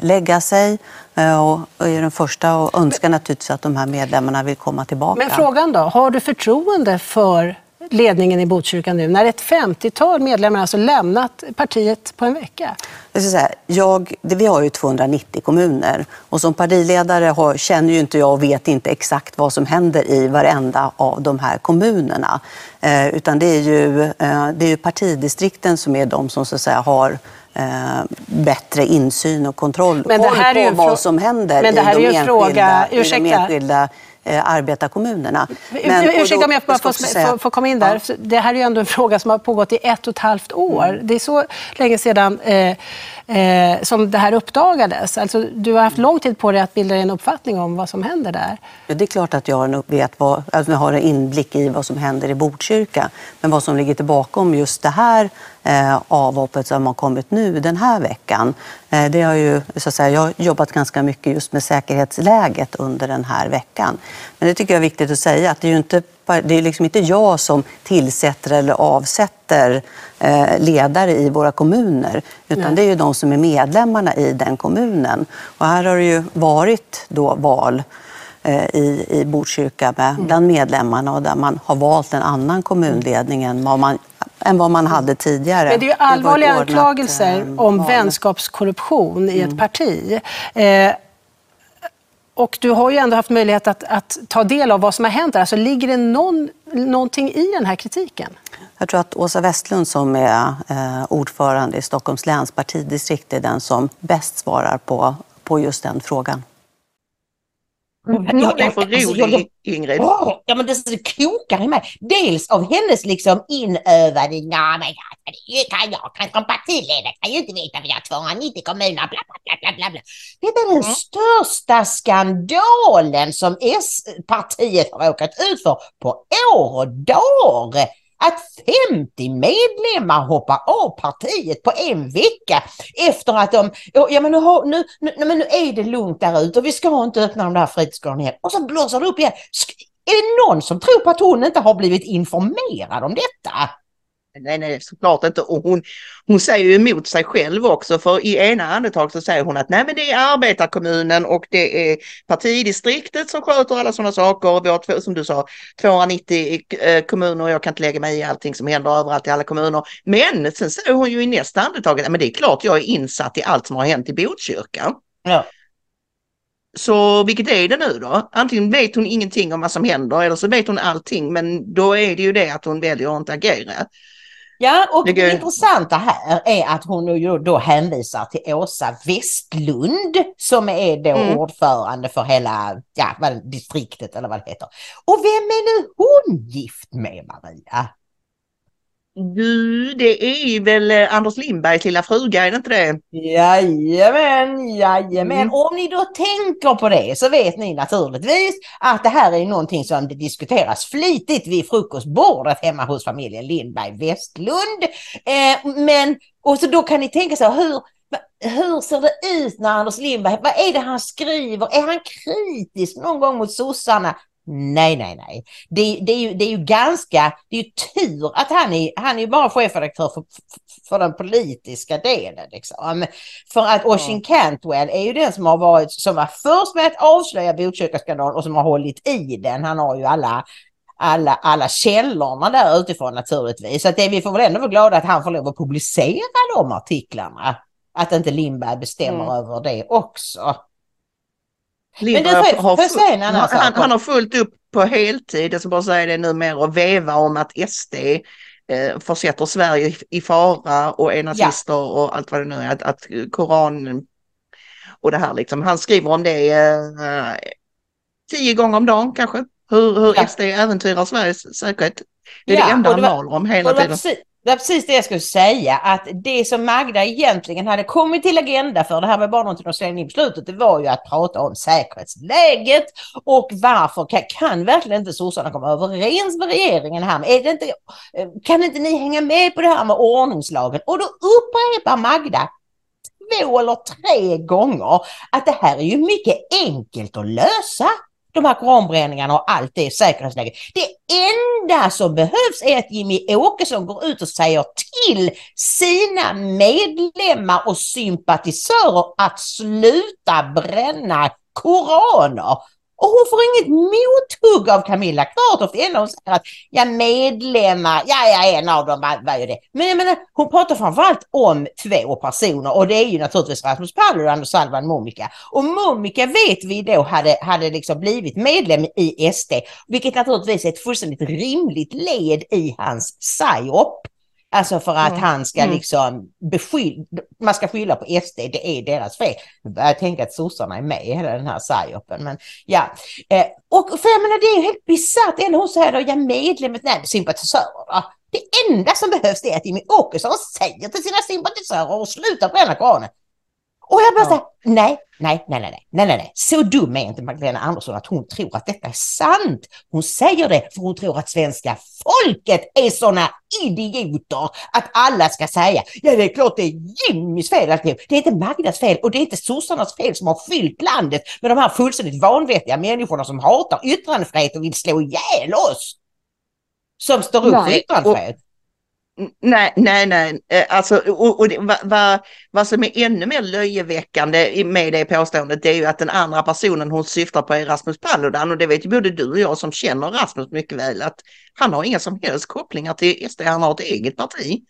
S10: lägga sig och är den första att önska naturligtvis att de här medlemmarna vill komma tillbaka.
S9: Men frågan då, har du förtroende för ledningen i Botkyrka nu när ett 50-tal medlemmar alltså lämnat partiet på en vecka?
S10: Jag ska säga, jag, vi har ju 290 kommuner och som partiledare har, känner ju inte jag och vet inte exakt vad som händer i varenda av de här kommunerna. Eh, utan det är, ju, eh, det är ju partidistrikten som är de som så att säga har eh, bättre insyn och kontroll
S9: men det här är
S10: på vad som händer
S9: men det här
S10: i, de
S9: är enskilda, fråga,
S10: i de enskilda eh, arbetarkommunerna.
S9: Men, Ursäkta om jag bara får, säga... får, komma in där. Ja. Det här är ju ändå en fråga som har pågått i ett och ett halvt år. Mm. Det är så länge sedan eh, eh, som det här uppdagades. Alltså, du har haft lång tid på dig att bilda dig en uppfattning om vad som händer där.
S10: Ja, det är klart att jag vet vad, alltså, jag har en inblick i vad som händer i Botkyrka. Men vad som ligger bakom just det här eh, avhoppet som har kommit nu den här veckan. Eh, det har ju, så att säga, jag har jobbat ganska mycket just med säkerhetsläget under den här veckan. Men det tycker jag är viktigt att säga att det är ju inte det är liksom inte jag som tillsätter eller avsätter eh, ledare i våra kommuner, utan Nej. det är ju de som är medlemmarna i den kommunen. Och här har det ju varit då val eh, i, i Botkyrka med, mm. bland medlemmarna och där man har valt en annan kommunledning än vad man än vad man hade tidigare.
S9: Men det är ju allvarliga anklagelser
S10: eh,
S9: om
S10: val.
S9: vänskapskorruption i
S10: Mm.
S9: ett parti. Eh, och du har ju ändå haft möjlighet att, att ta del av vad som har hänt där. Alltså, ligger det någon, någonting i den här kritiken?
S10: Jag tror att Åsa Westlund som är eh, ordförande i Stockholms läns partidistrikt är den som bäst svarar på, på just den frågan.
S1: Hon är för rolig, Ingrid.
S2: Åh, ja, men det, kokar i mig. Dels av hennes liksom inövade, ja men jag, kan jag, kan som partiledare kan ju inte veta vi har 290 kommuner, bla bla bla bla bla. bla. Det är den största skandalen som S-partiet har råkat ut för på år och dagar. Att 50 medlemmar hoppar av partiet på en vecka efter att de, ja men nu, har, nu, nu, men nu är det lugnt där ute och vi ska inte öppna de där fritidsgårdarna igen. Och så blåser det upp igen. Är det någon som tror på att hon inte har blivit informerad om detta?
S1: Nej, nej, såklart inte. Och hon, hon säger ju emot sig själv också, för i ena andetag så säger hon att nej, men det är arbetarkommunen och det är partidistriktet som sköter alla sådana saker. Och vi har, två- som du sa, 290 eh, kommuner och jag kan inte lägga mig i allting som händer överallt i alla kommuner. Men sen säger hon ju i nästa andetag att "Nej, men det är klart jag är insatt i allt som har hänt i Botkyrka.
S2: Ja.
S1: Så vilket är det nu då? Antingen vet hon ingenting om vad som händer eller så vet hon allting men då är det ju det att hon väljer att inte agera.
S2: Ja, och
S1: Det
S2: det, intressanta här är att hon nu då hänvisar till Åsa Westlund som är då
S1: Mm.
S2: ordförande för hela ja, distriktet eller vad det heter. Och vem är nu hon gift med Maria?
S1: Du, det är väl eh, Anders Lindbergs lilla fruga, är det inte det?
S2: Jajamän, jajamän.
S1: Mm.
S2: Om ni då tänker på det så vet ni naturligtvis att det här är någonting som det diskuteras flitigt vid frukostbordet hemma hos familjen Lindberg Westlund. Eh, men, och så då kan ni tänka så hur, hur ser det ut när Anders Lindberg, vad är det han skriver? Är han kritisk någon gång mot sossarna? Nej, nej, nej. Det, det, är ju, det är ju ganska, det är ju tur att han är, han är bara chefredaktör för, för, den politiska delen. Liksom. För att Oisin Cantwell är ju den som har varit, som var först med att avslöja Botkyrkaskandalen och som har hållit i den. Han har ju alla alla, alla källorna där utifrån naturligtvis. Så att det, vi får väl ändå vara glada att han får lov att publicera de artiklarna. Att inte Lindberg bestämmer
S1: Mm.
S2: över det också.
S1: Lindberg
S2: Men
S1: har, han, han, han har fullt upp på heltid, jag ska bara säga det numera, och veva om att SD eh, försätter Sverige i, fara och är nazister och allt vad det nu är, att, att Koran och det här liksom. Han skriver om det eh, tio gånger om dagen kanske, hur, hur
S2: Ja.
S1: SD äventyrar Sveriges säkerhet. Det är
S2: Ja,
S1: det enda han maler om hela tiden.
S2: precis, det var precis det jag skulle säga, att det som Magda egentligen hade kommit till agenda för, det här var bara någonting de slängde in på slutet, det var ju att prata om säkerhetsläget och varför kan, kan verkligen inte sossarna komma överens med regeringen här? Är det inte, eh, kan inte ni hänga med på det här med ordningslagen? Och då upprepar Magda två eller tre gånger att det här är ju mycket enkelt att lösa. De här koranbränningarna och allt det säkerhetsläget. Det enda som behövs är att Jimmy Åkesson går ut och säger till sina medlemmar och sympatisörer att sluta bränna koraner. Och hon får inget mothugg av Camilla Kvartoft. Det enda hon säger att ja, medlemmar, ja, ja, en av dem var, var ju det. Men jag menar, hon pratar framförallt om två personer och det är ju naturligtvis Rasmus Paludan och Anders Salvan Momika. Och Momika vet vi då hade, hade liksom blivit medlem i SD, vilket naturligtvis är ett fullständigt rimligt led i hans psyop. Alltså för att
S1: Mm.
S2: han ska
S1: Mm.
S2: liksom beskylla, man ska skylla på SD, det är deras fel. Jag tänka att sossarna är med i hela den här psyopen. Men ja, eh, och för jag menar det är ju helt bisarrt, ändå hon säger då, jag medlem, nej, sympatisörer. Det enda som behövs det är att Jimmy Åkesson säger till sina sympatisörer att sluta bränna koranen. Och jag bara ja. så nej, nej, nej, nej, nej, nej, nej, så dum är inte Magdalena Andersson att hon tror att detta är sant. Hon säger det för hon tror att svenska folket är sådana idioter att alla ska säga, ja det är klart det är Jimmys fel alltihop. Det är inte Magdas fel och det är inte sossarnas fel som har fyllt landet med de här fullständigt vanvettiga människorna som hatar yttrandefrihet och vill slå ihjäl oss. Som står upp
S1: nej.
S2: för yttrandefrihet.
S1: Och Nej, nej, nej. Eh, Alltså, och, och vad, vad, vad som är ännu mer löjeväckande med det påståendet det är ju att den andra personen hon syftar på är Rasmus Paludan och det vet ju både du och jag som känner Rasmus mycket väl att han har inga som helst kopplingar till SD, han har ett eget parti.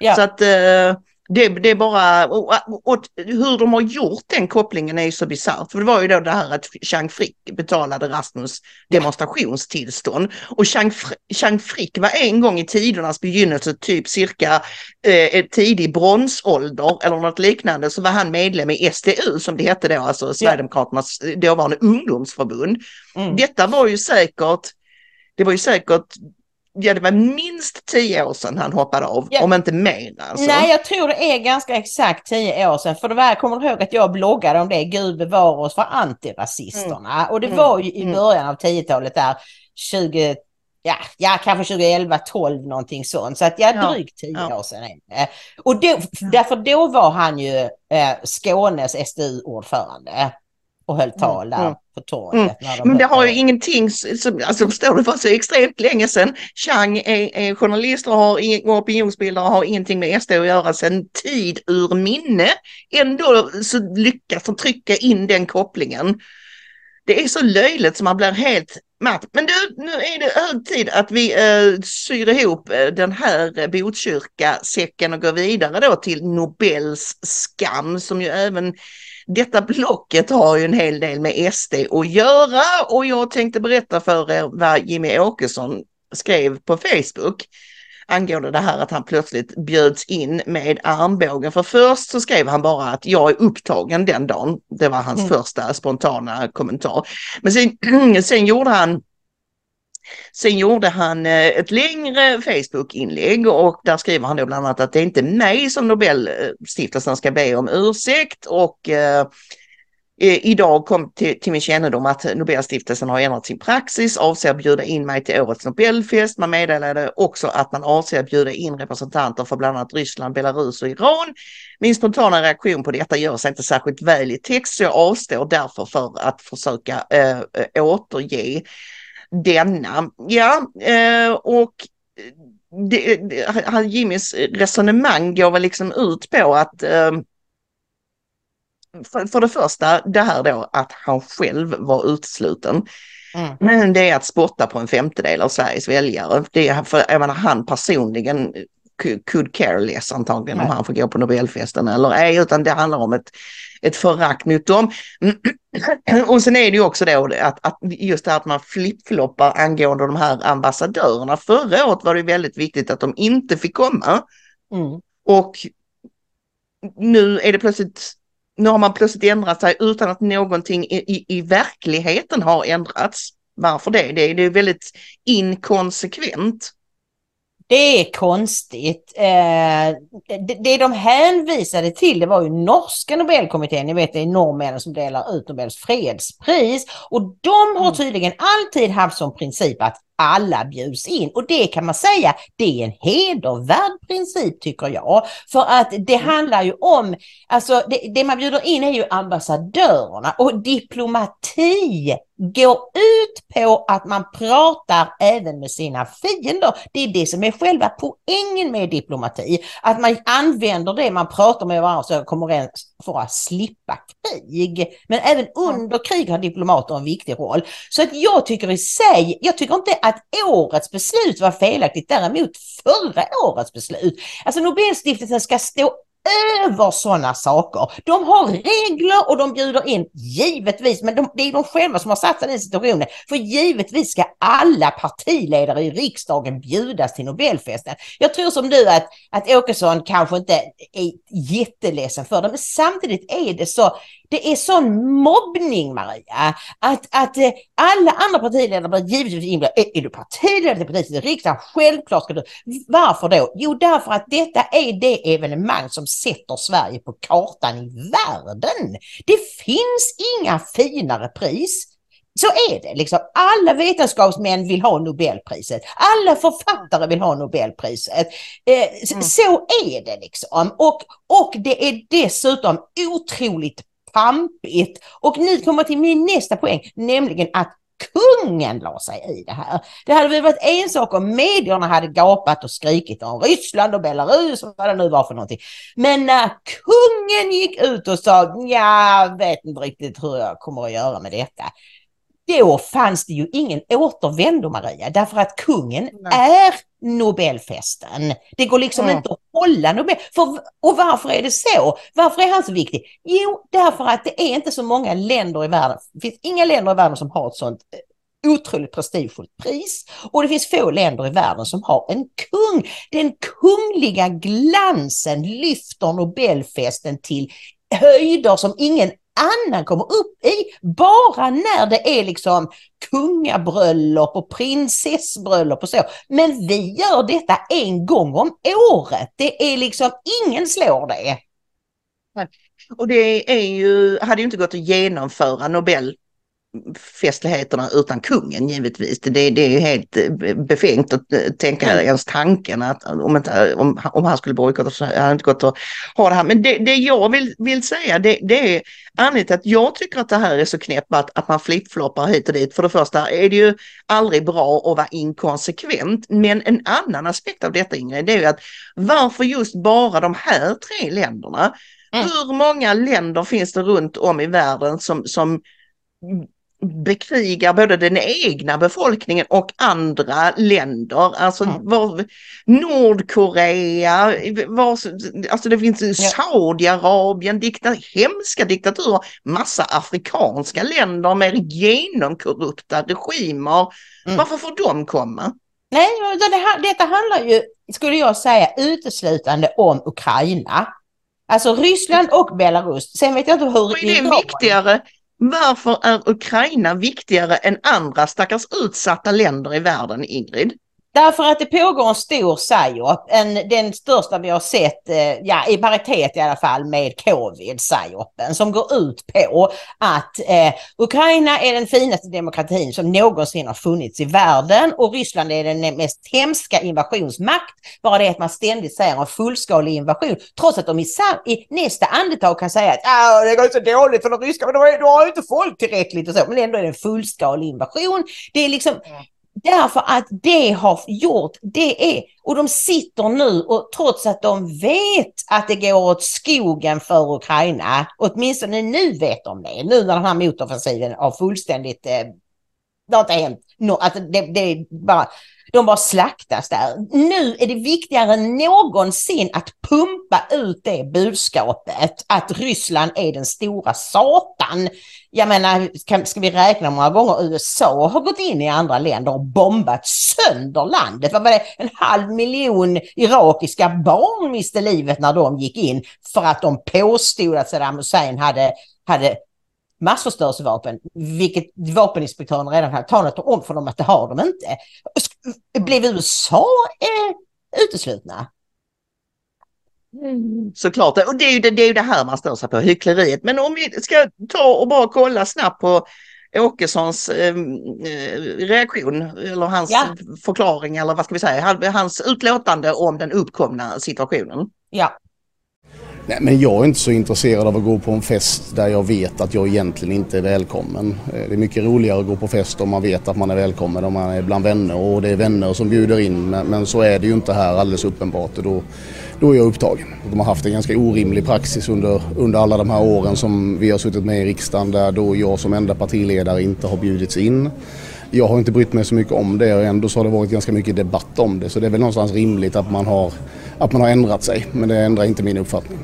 S2: Ja.
S1: Så att eh, det, det är bara, och, och, hur de har gjort den kopplingen är ju så bisarrt. För det var ju då det här att Chang Frick betalade Rasmus demonstrationstillstånd. Och Chang, Fr- Chang Frick var en gång i tidernas begynnelse, typ cirka eh, tidig bronsålder eller något liknande, så var han medlem i SDU som det hette då, alltså Sverigedemokraternas dåvarande ungdomsförbund.
S2: Mm.
S1: Detta var ju säkert, det var ju säkert Ja, det var minst tio år sedan han hoppade av,
S2: Ja.
S1: om inte mer. Alltså.
S2: Nej, jag tror det är ganska exakt tio år sedan. För det var, jag kommer ihåg att jag bloggade om det, Gud bevara oss för antirasisterna. Och det
S1: Mm.
S2: var ju i
S1: Mm.
S2: början av 10-talet där, 20, ja, ja kanske 2011, 12 någonting sånt. Så att ja,
S1: Ja.
S2: drygt tio
S1: Ja.
S2: år sedan. Och då, därför då var han ju eh, Skånes SDU-ordförande och höll tal där
S1: mm.
S2: på torget.
S1: Mm.
S2: de
S1: Men det har ju ingenting, som, alltså förstår du, var så extremt länge sedan. Chang är, är journalist och har ing- och opinionsbildare och har ingenting med SD att göra sedan tid ur minne. Ändå så lyckas de trycka in den kopplingen. Det är så löjligt som man blir helt matt. Men du, nu är det hög tid att vi eh, syr ihop eh, den här Botkyrka-säcken och går vidare då till Nobels skam som ju även detta blocket har ju en hel del med SD att göra och jag tänkte berätta för er vad Jimmy Åkesson skrev på Facebook angående det här att han plötsligt bjöds in med armbågen. För först så skrev han bara att jag är upptagen den dagen. Det var hans
S2: Mm.
S1: första spontana kommentar. Men sen, sen gjorde han Sen gjorde han eh, ett längre Facebook-inlägg och där skriver han då bland annat att det är inte mig som Nobelstiftelsen ska be om ursäkt och eh, eh idag kom till, till min kännedom att Nobelstiftelsen har ändrat sin praxis, avser att bjuda in mig till årets Nobelfest. Man meddelade också att man avser att bjuda in representanter för bland annat Ryssland, Belarus och Iran. Min spontana reaktion på detta gör sig inte särskilt väl i text så jag avstår därför för att försöka eh, eh återge denna. Ja, eh, och det, det, han- Jimmys resonemang går väl liksom ut på att eh, för, för det första det här då att han själv var utesluten.
S2: Mm.
S1: Men det är att spotta på en femtedel av Sveriges väljare. Det är för jag menar, han personligen could- care less antagligen om
S2: Nej.
S1: han får gå på Nobelfesten eller ej, utan det handlar om ett, ett förakt mot dem. Och sen är det ju också då att, att just det här att man flippfloppar angående de här ambassadörerna. Förra året var det väldigt viktigt att de inte fick komma
S2: Mm.
S1: och nu är det plötsligt, nu har man plötsligt ändrat sig utan att någonting i, i, i verkligheten har ändrats. Varför det? Det är, det är väldigt inkonsekvent.
S2: Det är konstigt. Eh, det, det de hänvisade till det var ju norska Nobelkommittén, ni vet det är norrmännen som delar ut Nobels fredspris. Och de har tydligen alltid haft som princip att alla bjuds in. Och det kan man säga, det är en hedervärd princip tycker jag. För att det handlar ju om, alltså det, det man bjuder in är ju ambassadörerna och diplomati går ut på att man pratar även med sina fiender. Det är det som är själva poängen med diplomati. Att man använder det man pratar med varandra så kommer överens för att slippa krig. Men även under krig har diplomater en viktig roll. Så att jag tycker i sig, jag tycker inte att årets beslut var felaktigt, däremot förra årets beslut. Alltså Nobelstiftelsen ska stå över sådana saker. De har regler och de bjuder in, givetvis, men de, det är de själva som har satt sig i den situationen. För givetvis ska alla partiledare i riksdagen bjudas till Nobelfesten. Jag tror som du att, att Åkesson kanske inte är jätteledsen för det, men samtidigt är det så, det är sån mobbning Maria, att, att eh, alla andra partiledare blir givetvis inblandade. Är, är du partiledare till partiet i riksdagen? Självklart ska du. Varför då? Jo, därför att detta är det evenemang som sätter Sverige på kartan i världen. Det finns inga finare pris. Så är det liksom. Alla vetenskapsmän vill ha Nobelpriset. Alla författare vill ha Nobelpriset. Eh, s- Så är det liksom. Och, och det är dessutom otroligt pampigt. Och nu kommer till min nästa poäng, nämligen att kungen la sig i det här. Det hade väl varit en sak om medierna hade gapat och skrikit om Ryssland och Belarus och vad det nu var för någonting. Men när kungen gick ut och sa, jag vet inte riktigt hur jag kommer att göra med detta då fanns det ju ingen återvändo Maria, därför att kungen Nej. är Nobelfesten. Det går liksom mm. inte att hålla Nobel. För, och varför är det så? Varför är han så viktig? Jo, därför att det är inte så många länder i världen, det finns inga länder i världen som har ett sånt eh, otroligt prestigefullt pris. Och det finns få länder i världen som har en kung. Den kungliga glansen lyfter Nobelfesten till höjder som ingen annan kommer upp i bara när det är liksom kungabröllop och prinsessbröllop och så. Men vi gör detta en gång om året. Det är liksom, ingen slår det.
S1: Och det är ju, hade ju inte gått att genomföra Nobel festligheterna utan kungen givetvis. Det, det är ju helt eh, befängt att eh, tänka mm. ens tanken att om, inte, om, om han skulle bojkotta så hade det inte gått att ha det här. Men det, det jag vill, vill säga det, det är anledningen till att jag tycker att det här är så knäppt att, att man flippfloppar hit och dit. För det första är det ju aldrig bra att vara inkonsekvent. Men en annan aspekt av detta Ingrid, det är ju att varför just bara de här tre länderna? Mm. Hur många länder finns det runt om i världen som, som bekrigar både den egna befolkningen och andra länder. Alltså mm. var, Nordkorea, var, alltså det finns ja. Saudiarabien, dikta, hemska diktaturer, massa afrikanska länder med genomkorrupta regimer. Mm. Varför får de komma?
S2: Nej, det, detta handlar ju, skulle jag säga, uteslutande om Ukraina. Alltså Ryssland och Belarus. Sen vet jag inte hur...
S1: Och är det viktigare varför är Ukraina viktigare än andra stackars utsatta länder i världen, Ingrid?
S2: Därför att det pågår en stor psyop, en, den största vi har sett, eh, ja i paritet i alla fall med covid psyopen som går ut på att eh, Ukraina är den finaste demokratin som någonsin har funnits i världen och Ryssland är den mest hemska invasionsmakt. Bara det att man ständigt säger en fullskalig invasion, trots att de i, i nästa andetag kan säga att ah, det går så dåligt för de ryska, men de, de har ju inte folk tillräckligt och så, men ändå är det en fullskalig invasion. Det är liksom, mm. Därför att det har gjort, det är, och de sitter nu och trots att de vet att det går åt skogen för Ukraina, åtminstone nu vet de det, nu när den här motoffensiven har fullständigt, eh, det har inte hänt, no, alltså det, det är bara de bara slaktas där. Nu är det viktigare än någonsin att pumpa ut det budskapet att Ryssland är den stora satan. Jag menar, ska vi räkna många gånger USA har gått in i andra länder och bombat sönder landet. Vad var det? En halv miljon irakiska barn miste livet när de gick in för att de påstod att Saddam Hussein hade, hade massförstörelsevapen, vilket vapeninspektören redan hade talat om för dem att det har de inte. Blev USA eh, uteslutna?
S1: Mm. Såklart, och det är, ju det, det är ju det här man stör sig på, hyckleriet. Men om vi ska ta och bara kolla snabbt på Åkessons ehm, eh, reaktion eller hans ja. förklaring eller vad ska vi säga, hans utlåtande om den uppkomna situationen.
S2: Ja.
S11: Nej, men jag är inte så intresserad av att gå på en fest där jag vet att jag egentligen inte är välkommen. Eh, det är mycket roligare att gå på fest om man vet att man är välkommen, om man är bland vänner och det är vänner som bjuder in. Men, men så är det ju inte här alldeles uppenbart och då, då är jag upptagen. De har haft en ganska orimlig praxis under, under alla de här åren som vi har suttit med i riksdagen där då jag som enda partiledare inte har bjudits in. Jag har inte brytt mig så mycket om det och ändå så har det varit ganska mycket debatt om det så det är väl någonstans rimligt att man har, att man har ändrat sig men det ändrar inte min uppfattning.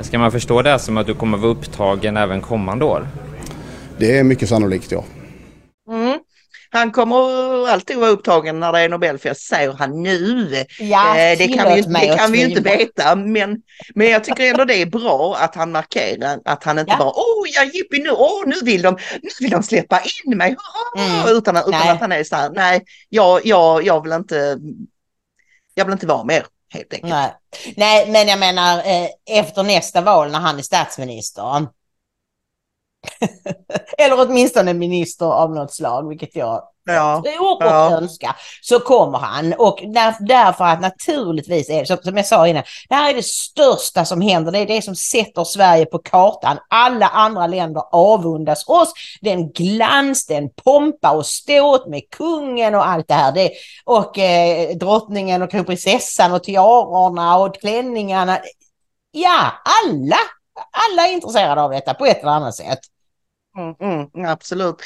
S12: Ska man förstå det som att du kommer vara upptagen även kommande år?
S11: Det är mycket sannolikt, ja.
S1: Han kommer alltid vara upptagen när det är Nobelfest, säger han nu.
S2: Ja,
S1: eh, det kan vi, det kan vi ju inte veta, men, men jag tycker ändå det är bra att han markerar att han inte ja. bara åh, ja jippi nu, åh, nu vill de, nu vill de släppa in mig, mm. utan, utan att han är så här, nej, jag, jag, jag vill inte, jag vill inte vara mer helt enkelt.
S2: Nej, Nej men jag menar eh, efter nästa val när han är statsminister. Eller åtminstone minister av något slag, vilket jag
S1: Ja,
S2: tror och
S1: ja.
S2: önskar, så kommer han. Och där, därför att naturligtvis är det, som, som jag sa innan, det här är det största som händer. Det är det som sätter Sverige på kartan. Alla andra länder avundas oss. Den glans, den pompa och ståt med kungen och allt det här. Det, och eh, drottningen och kronprinsessan och tiarorna och klänningarna. Ja, alla, alla är intresserade av detta på ett eller annat sätt.
S1: Mm, mm, absolut.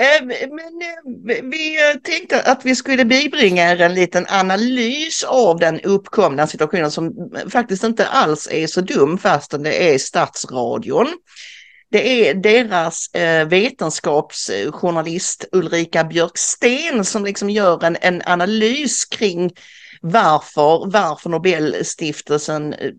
S1: Eh, men eh, vi eh, tänkte att vi skulle bibringa er en liten analys av den uppkomna situationen som faktiskt inte alls är så dum fastän det är Stadsradion. Det är deras vetenskapsjournalist Ulrika Björksten som liksom gör en, en analys kring varför, varför Nobelstiftelsen eh,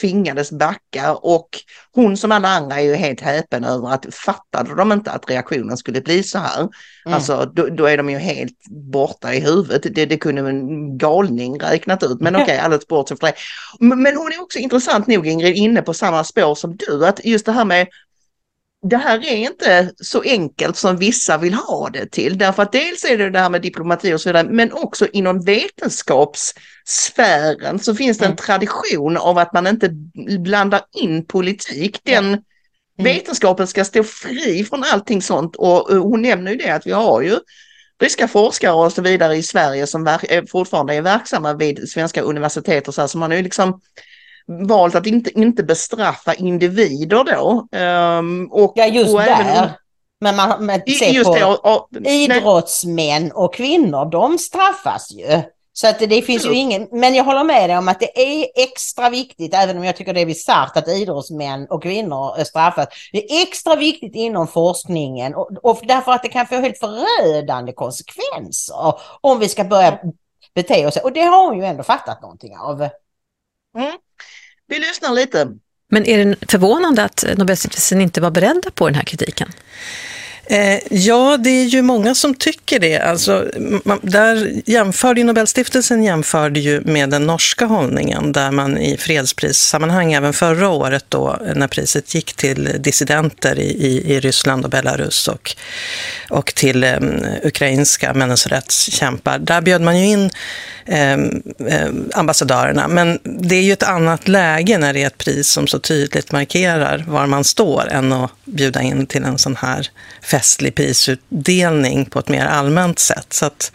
S1: tvingades backa och hon som alla andra är ju helt häpen över att fattade de inte att reaktionen skulle bli så här.
S2: Mm.
S1: Alltså då, då är de ju helt borta i huvudet. Det, det kunde en galning räknat ut men okej, okay, alldeles bortsett från det. Men, men hon är också intressant nog Ingrid inne på samma spår som du att just det här med det här är inte så enkelt som vissa vill ha det till. Därför att dels är det det här med diplomati och så vidare, men också inom vetenskapssfären så finns det en tradition av att man inte blandar in politik. Den vetenskapen ska stå fri från allting sånt och eh, hon nämner ju det att vi har ju ryska forskare och så vidare i Sverige som är- fortfarande är verksamma vid svenska universitet och så här, så man har ju liksom valt att inte, inte bestraffa individer då. Ehm, och,
S2: Ja, just
S1: och även-
S2: där. Men man men,
S1: I-
S2: se
S1: just
S2: på
S1: det, och- och-
S2: idrottsmän och kvinnor, de straffas ju. Så att det, det finns ju ingen, men jag håller med dig om att det är extra viktigt, även om jag tycker det är bisarrt att idrottsmän och kvinnor eh, straffas. Det är extra viktigt inom forskningen och, och därför att det kan få helt förödande konsekvenser om vi ska börja bete oss. Och det har hon ju ändå fattat någonting av.
S1: Mm. Vi lyssnar lite.
S13: Men är det förvånande att Nobelstiftelsen inte var beredda på den här kritiken?
S14: Eh, ja, det är ju många som tycker det. Alltså, man, där jämförde, ju Nobelstiftelsen jämförde ju med den norska hållningen där man i fredsprissammanhang även förra året då när priset gick till dissidenter i, i, i Ryssland och Belarus och, och till eh, ukrainska människorättskämpar. Där bjöd man ju in eh, eh, ambassadörerna. Men det är ju ett annat läge när det är ett pris som så tydligt markerar var man står än att bjuda in till en sån här festlig prisutdelning på ett mer allmänt sätt. Så att,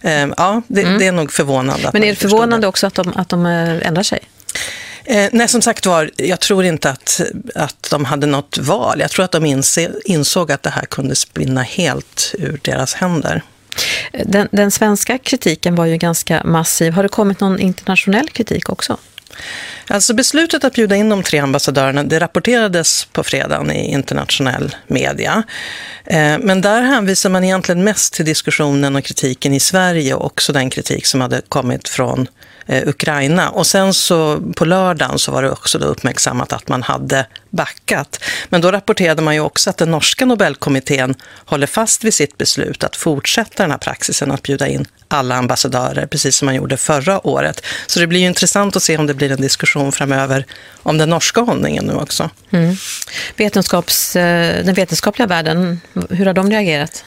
S14: eh, ja, det,
S13: Mm.
S14: det är nog förvånande. Att
S13: Men är det förvånande också att de, att de eh, ändrar sig?
S14: Eh, nej, som sagt var, jag tror inte att, att de hade något val. Jag tror att de inse, insåg att det här kunde spinna helt ur deras händer.
S13: Den, den svenska kritiken var ju ganska massiv. Har det kommit någon internationell kritik också?
S14: Alltså beslutet att bjuda in de tre ambassadörerna, det rapporterades på fredagen i internationell media. Eh, men där hänvisar man egentligen mest till diskussionen och kritiken i Sverige och också den kritik som hade kommit från Eh, Ukraina. Och sen så på lördagen så var det också då uppmärksammat att man hade backat. Men då rapporterade man ju också att den norska Nobelkommittén håller fast vid sitt beslut att fortsätta den här praxisen att bjuda in alla ambassadörer, precis som man gjorde förra året. Så det blir ju intressant att se om det blir en diskussion framöver om den norska hållningen nu också.
S13: Mm. Vetenskaps, eh, den vetenskapliga världen, hur har de reagerat?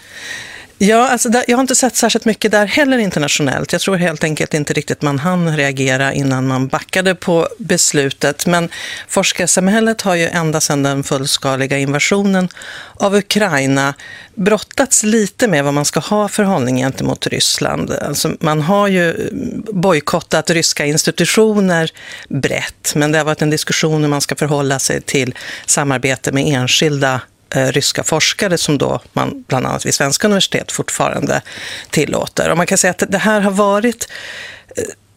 S14: Ja, alltså där, jag har inte sett särskilt mycket där heller internationellt. Jag tror helt enkelt inte riktigt man hann reagera innan man backade på beslutet. Men forskarsamhället har ju ända sedan den fullskaliga invasionen av Ukraina brottats lite med vad man ska ha för hållning gentemot Ryssland. Alltså man har ju bojkottat ryska institutioner brett, men det har varit en diskussion hur man ska förhålla sig till samarbete med enskilda Eh, ryska forskare som då man bland annat vid svenska universitet fortfarande tillåter. Och man kan säga att det här har varit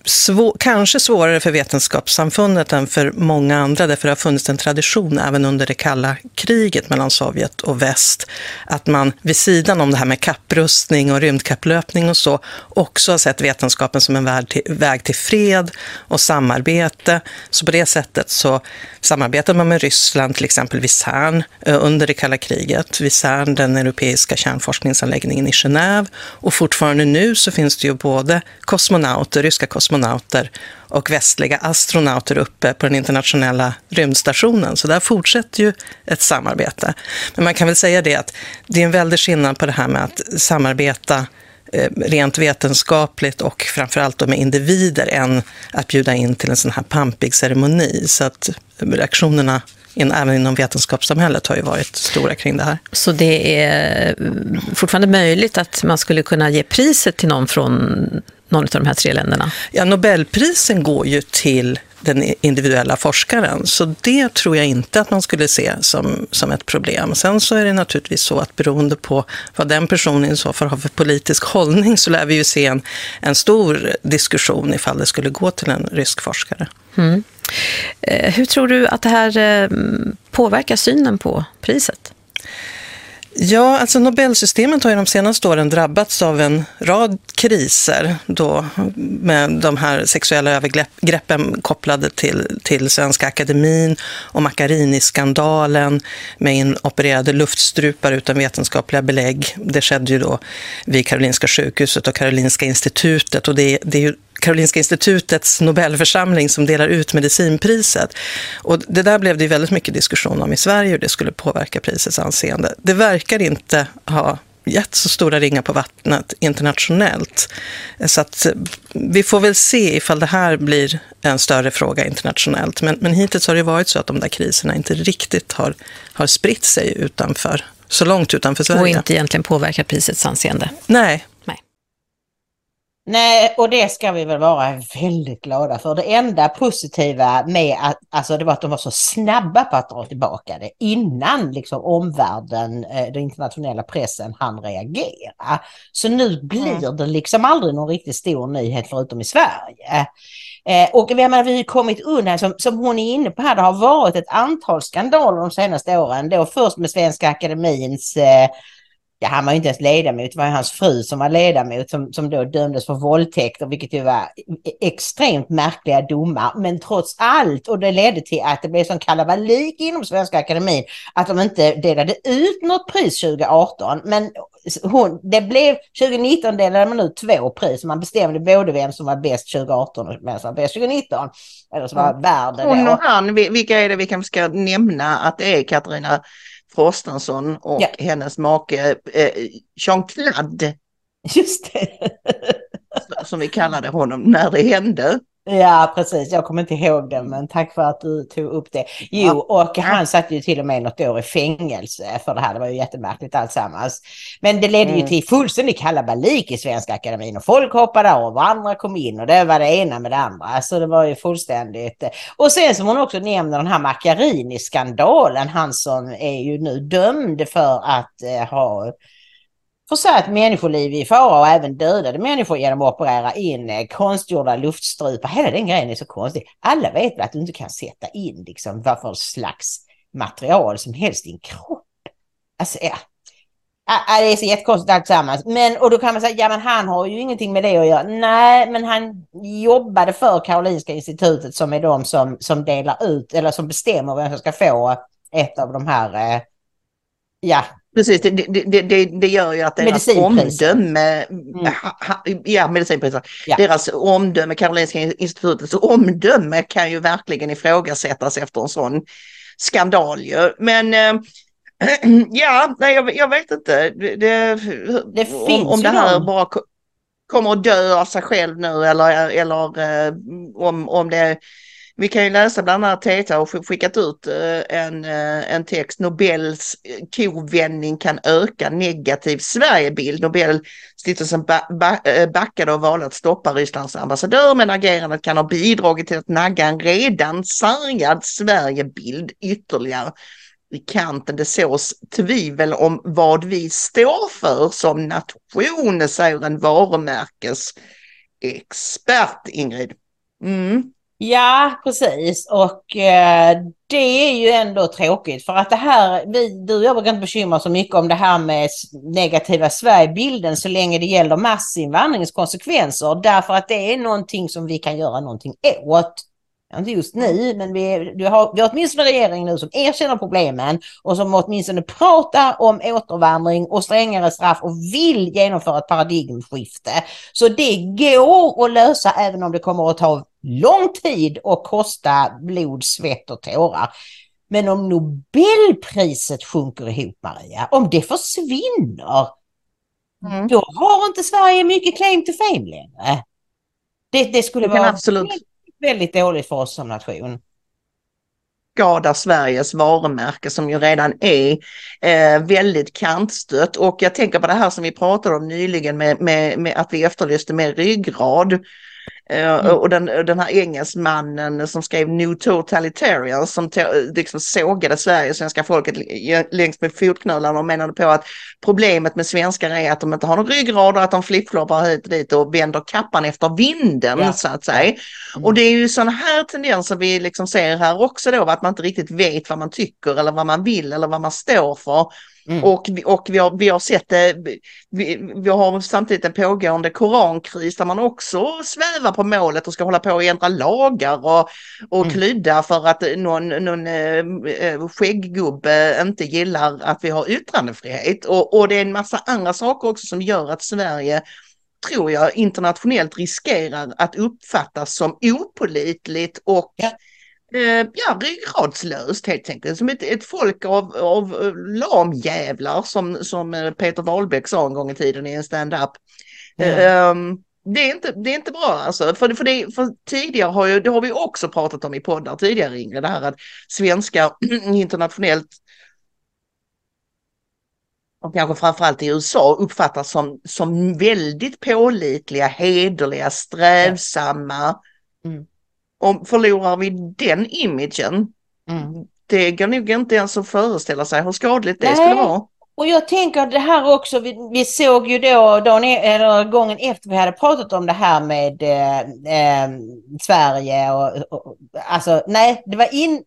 S14: svår, kanske svårare för vetenskapssamfundet än för många andra, därför det har funnits en tradition även under det kalla kriget mellan Sovjet och väst, att man vid sidan om det här med kapprustning och rymdkapplöpning och så, också har sett vetenskapen som en väg till, väg till fred och samarbete. Så på det sättet så samarbetar man med Ryssland, till exempel vid CERN eh, under det kalla kriget, vid CERN, den europeiska kärnforskningsanläggningen i Genève, och fortfarande nu så finns det ju både kosmonauter, ryska kosmonauter kosmonauter och västliga astronauter uppe på den internationella rymdstationen. Så där fortsätter ju ett samarbete. Men man kan väl säga det att det är en väldig skillnad på det här med att samarbeta eh, rent vetenskapligt och framförallt då med individer än att bjuda in till en sån här pampig ceremoni. Så att reaktionerna in, även inom vetenskapssamhället har ju varit stora kring det här.
S13: Så det är fortfarande möjligt att man skulle kunna ge priset till någon från någon av de här tre länderna?
S14: Ja, Nobelprisen går ju till den individuella forskaren. Så det tror jag inte att man skulle se som, som ett problem. Sen så är det naturligtvis så att beroende på vad den personen i så fall har för politisk hållning så lär vi ju se en, en stor diskussion ifall det skulle gå till en rysk forskare. Mm.
S13: Eh, hur tror du att det här eh, påverkar synen på priset?
S14: Ja, alltså Nobelsystemet har ju de senaste åren drabbats av en rad kriser då med de här sexuella övergreppen kopplade till, till Svenska Akademin och Macarini-skandalen med inopererade luftstrupar utan vetenskapliga belägg. Det skedde ju då vid Karolinska sjukhuset och Karolinska institutet och det, det är ju Karolinska institutets Nobelförsamling som delar ut medicinpriset. Och det där blev det väldigt mycket diskussion om i Sverige hur det skulle påverka prisets anseende. Det verkar inte ha gett så stora ringar på vattnet internationellt. Så att vi får väl se ifall det här blir en större fråga internationellt. Men, men hittills har det varit så att de där kriserna inte riktigt har, har spritt sig utanför, så långt utanför Sverige.
S13: Och inte egentligen påverkat prisets anseende.
S14: Nej,
S2: Nej, och det ska vi väl vara väldigt glada för. Det enda positiva med att, alltså det var att de var så snabba på att dra tillbaka det innan liksom omvärlden, eh, den internationella pressen, hann reagera. Så nu blir mm. det liksom aldrig någon riktigt stor nyhet förutom i Sverige. Eh, och menar, vi har kommit undan, som, som hon är inne på här, det har varit ett antal skandaler de senaste åren. Då först med Svenska Akademins eh, ja, han var inte ens ledamot, det var hans fru som var ledamot som, som då dömdes för våldtäkter, vilket ju var extremt märkliga domar. Men trots allt, och det ledde till att det blev sån kalabalik inom Svenska Akademin, att de inte delade ut något pris 2018. Men hon, det blev, 2019 delade man ut två pris, man bestämde både vem som var bäst 2018 och vem som var bäst 2019. Eller som var mm. värd
S1: Hon och han, vilka är det vi kanske ska nämna att det är Katarina Frostenson och ja. hennes make eh, Jean Claude.
S2: Just det.
S1: som vi kallade honom när det hände.
S2: Ja, precis. Jag kommer inte ihåg det, men tack för att du tog upp det. Jo, och han satt ju till och med något år i fängelse för det här. Det var ju jättemärkligt alltsammans. Men det ledde mm. ju till fullständig kalabalik i Svenska Akademin och folk hoppade av och andra kom in och det var det ena med det andra. Så det var ju fullständigt. Och sen som hon också nämner den här Macchiarini-skandalen, han som är ju nu dömd för att eh, ha försatt människoliv i fara och även dödade människor genom att operera in eh, konstgjorda luftstrupar. Hela den grejen är så konstig. Alla vet väl att du inte kan sätta in liksom vad för slags material som helst i en kropp. Alltså, ja. Ja, det är så jättekonstigt alltsammans. Men, och då kan man säga, ja men han har ju ingenting med det att göra. Nej, men han jobbade för Karolinska institutet som är de som, som delar ut, eller som bestämmer vem som ska få ett av de här, eh, ja,
S1: Precis, det, det, det, det gör ju att deras omdöme, mm. ja medicinpriser, ja. deras omdöme, Karolinska institutets omdöme kan ju verkligen ifrågasättas efter en sån skandal ju. Men äh, ja, nej jag, jag, vet inte. Det, om, om det här någon. bara kommer att dö av sig själv nu eller, eller äh, om, om det vi kan ju läsa bland annat TT har skickat ut eh, en, eh, en text, Nobels eh, kovändning kan öka negativ Sverigebild. Nobelstiftelsen backade och valde att stoppa Rysslands ambassadör men agerandet kan ha bidragit till att nagga en redan sargad Sverigebild ytterligare i kanten. Det sås tvivel om vad vi står för som nation, säger en varumärkesexpert, Ingrid. Mm.
S2: Ja, precis. Och eh, det är ju ändå tråkigt för att det här, vi, du och jag brukar inte bekymra oss så mycket om det här med negativa Sverigebilden så länge det gäller massinvandringens konsekvenser. Därför att det är någonting som vi kan göra någonting åt. inte just nu, men vi, vi, har, vi har åtminstone regering nu som erkänner problemen och som åtminstone pratar om återvandring och strängare straff och vill genomföra ett paradigmskifte. Så det går att lösa även om det kommer att ta lång tid och kosta blod, svett och tårar. Men om Nobelpriset sjunker ihop, Maria, om det försvinner, mm. då har inte Sverige mycket claim to fame längre. Det, det skulle det vara absolut. Väldigt, väldigt dåligt för oss som nation
S1: skada Sveriges varumärke som ju redan är eh, väldigt kantstött. Och jag tänker på det här som vi pratade om nyligen med, med, med att vi efterlyste mer ryggrad. Mm. Och den, den här engelsmannen som skrev New Totalitarian som liksom sågade Sverige och svenska folket längs med fotknölarna och menade på att problemet med svenskar är att de inte har någon ryggrad och att de flippfloppar hit och dit och vänder kappan efter vinden ja. så att säga. Mm. Och det är ju sådana här tendenser vi liksom ser här också då, att man inte riktigt vet vad man tycker eller vad man vill eller vad man står för. Mm. Och, och vi, har, vi har sett det, vi, vi har samtidigt en pågående korankris där man också svävar på målet och ska hålla på att ändra lagar och, och mm. klydda för att någon, någon äh, skägggubbe inte gillar att vi har yttrandefrihet. Och, och det är en massa andra saker också som gör att Sverige tror jag internationellt riskerar att uppfattas som opolitligt och ja ja, ryggradslöst helt enkelt. Som ett, ett folk av, av eh, lamjävlar som, som eh, Peter Wahlbeck sa en gång i tiden i en stand-up. Mm. Um, det är, inte, det är inte bra alltså. För, för, det, för tidigare har ju, det har vi också pratat om i poddar tidigare Ingrid, det här att svenskar internationellt och kanske framförallt i USA uppfattas som, som väldigt pålitliga, hederliga, strävsamma. Mm om förlorar vi den imagen, mm. det går nog inte ens att föreställa sig hur skadligt det Nej. skulle vara.
S2: Och jag tänker det här också, vi, vi såg ju då dagen, e- eller gången efter vi hade pratat om det här med eh, eh, Sverige och, och, alltså nej, det var in,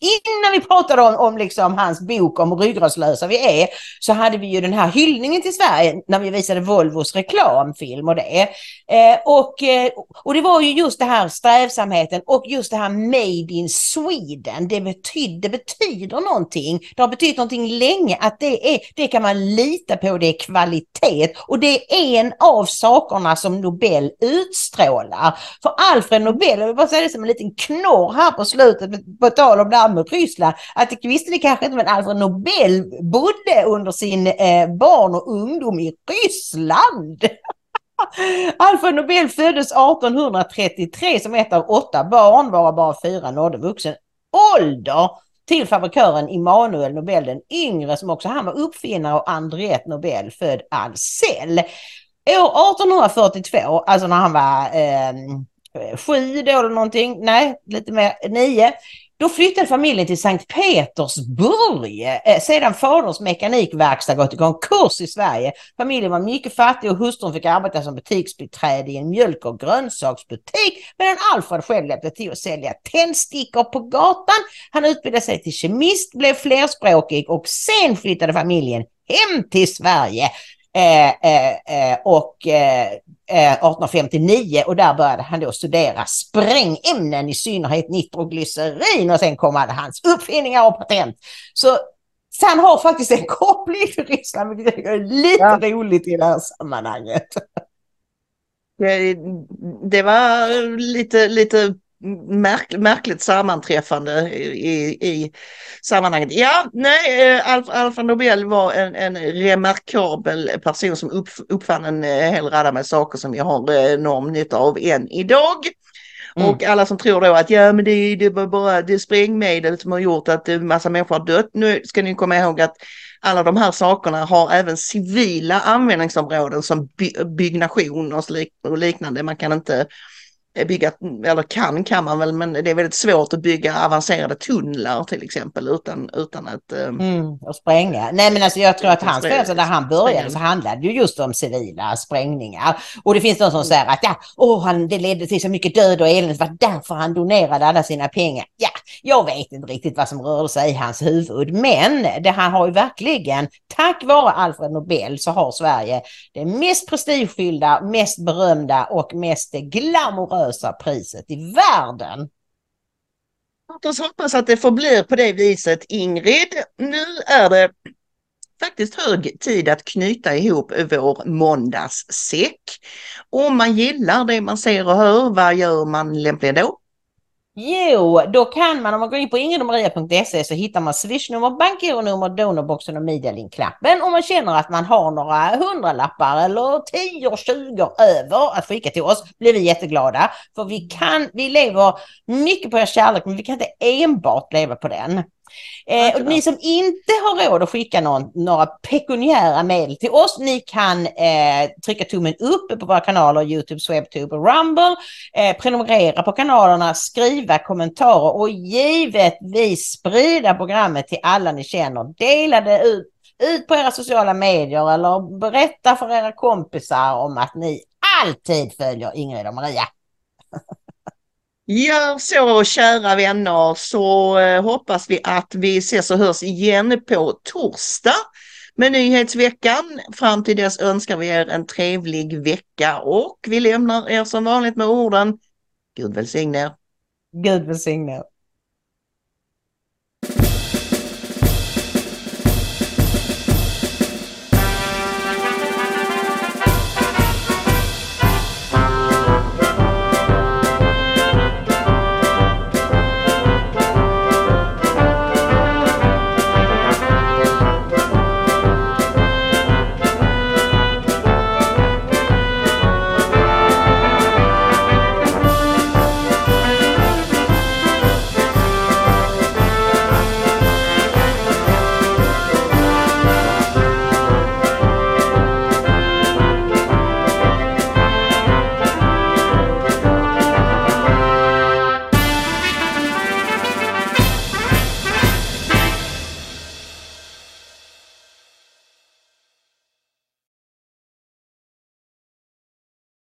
S2: Innan vi pratade om, om liksom hans bok om hur ryggradslösa vi är så hade vi ju den här hyllningen till Sverige när vi visade Volvos reklamfilm och det. Eh, och, eh, och det var ju just det här strävsamheten och just det här Made in Sweden. Det betyder, det betyder någonting. Det har betytt någonting länge att det, är, det kan man lita på, det är kvalitet och det är en av sakerna som Nobel utstrålar. För Alfred Nobel, jag vill bara säga det som en liten knorr här på slutet på tal om det här Ryssland. Att det visste ni kanske inte, men Alfred Nobel bodde under sin eh, barn och ungdom i Ryssland. Alfred Nobel föddes 1833 som ett av åtta barn, varav bara fyra nådde vuxen ålder till fabrikören Immanuel Nobel den yngre som också han var uppfinnare och Andriette Nobel född Ahlsell. År 1842, alltså när han var eh, sju då eller någonting, nej lite mer, nio, då flyttade familjen till Sankt Petersburg eh, sedan faderns mekanikverkstad gått i konkurs i Sverige. Familjen var mycket fattig och hustrun fick arbeta som butiksbiträde i en mjölk och grönsaksbutik medan Alfred själv hjälpte till att sälja tändstickor på gatan. Han utbildade sig till kemist, blev flerspråkig och sen flyttade familjen hem till Sverige Eh, eh, eh, och eh, 1859 och där började han då studera sprängämnen, i synnerhet nitroglycerin och sen kom alla hans uppfinningar och patent. Så, så han har faktiskt en koppling till Ryssland, vilket är lite ja. roligt i det här sammanhanget.
S1: Det, det var lite, lite märk, märkligt sammanträffande i, i sammanhanget. Ja, nej, eh, Alf, Alfa Nobel var en, en remarkabel person som upp, uppfann en eh, hel radda med saker som jag har enorm nytta av än idag. Mm. Och alla som tror då att ja men det, det var bara det sprängmedel som har gjort att en massa människor har dött. Nu ska ni komma ihåg att alla de här sakerna har även civila användningsområden som by, byggnation och liknande. Man kan inte bygga, eller kan kan man väl, men det är väldigt svårt att bygga avancerade tunnlar till exempel utan, utan att...
S2: Eh, mm, och spränga. Nej men alltså jag tror att hans födelse där han började så handlade det just om civila sprängningar. Och det finns de som säger att ja, oh, han, det ledde till så mycket död och elände, det var därför han donerade alla sina pengar. Ja, jag vet inte riktigt vad som rörde sig i hans huvud, men det han har ju verkligen, tack vare Alfred Nobel så har Sverige det mest prestigefyllda, mest berömda och mest glamorösa priset i världen.
S1: Låt oss hoppas att det förblir på det viset Ingrid. Nu är det faktiskt hög tid att knyta ihop vår måndagssäck. Om man gillar det man ser och hör, vad gör man lämpligen då?
S2: Jo, då kan man om man går in på ingridomaria.se så hittar man swishnummer, bankgironummer, donorboxen och medialinknappen om man känner att man har några hundralappar eller 10 20 över att skicka till oss blir vi jätteglada. För vi kan, vi lever mycket på er kärlek men vi kan inte enbart leva på den. Eh, och ni som inte har råd att skicka någon, några pekuniära medel till oss, ni kan eh, trycka tummen upp på våra kanaler Youtube, Swebtube och Rumble, eh, prenumerera på kanalerna, skriva kommentarer och givetvis sprida programmet till alla ni känner. Dela det ut, ut på era sociala medier eller berätta för era kompisar om att ni alltid följer Ingrid och Maria.
S1: Gör så kära vänner så eh, hoppas vi att vi ses och hörs igen på torsdag med nyhetsveckan. Fram till dess önskar vi er en trevlig vecka och vi lämnar er som vanligt med orden Gud välsigne er.
S2: Gud välsigne er.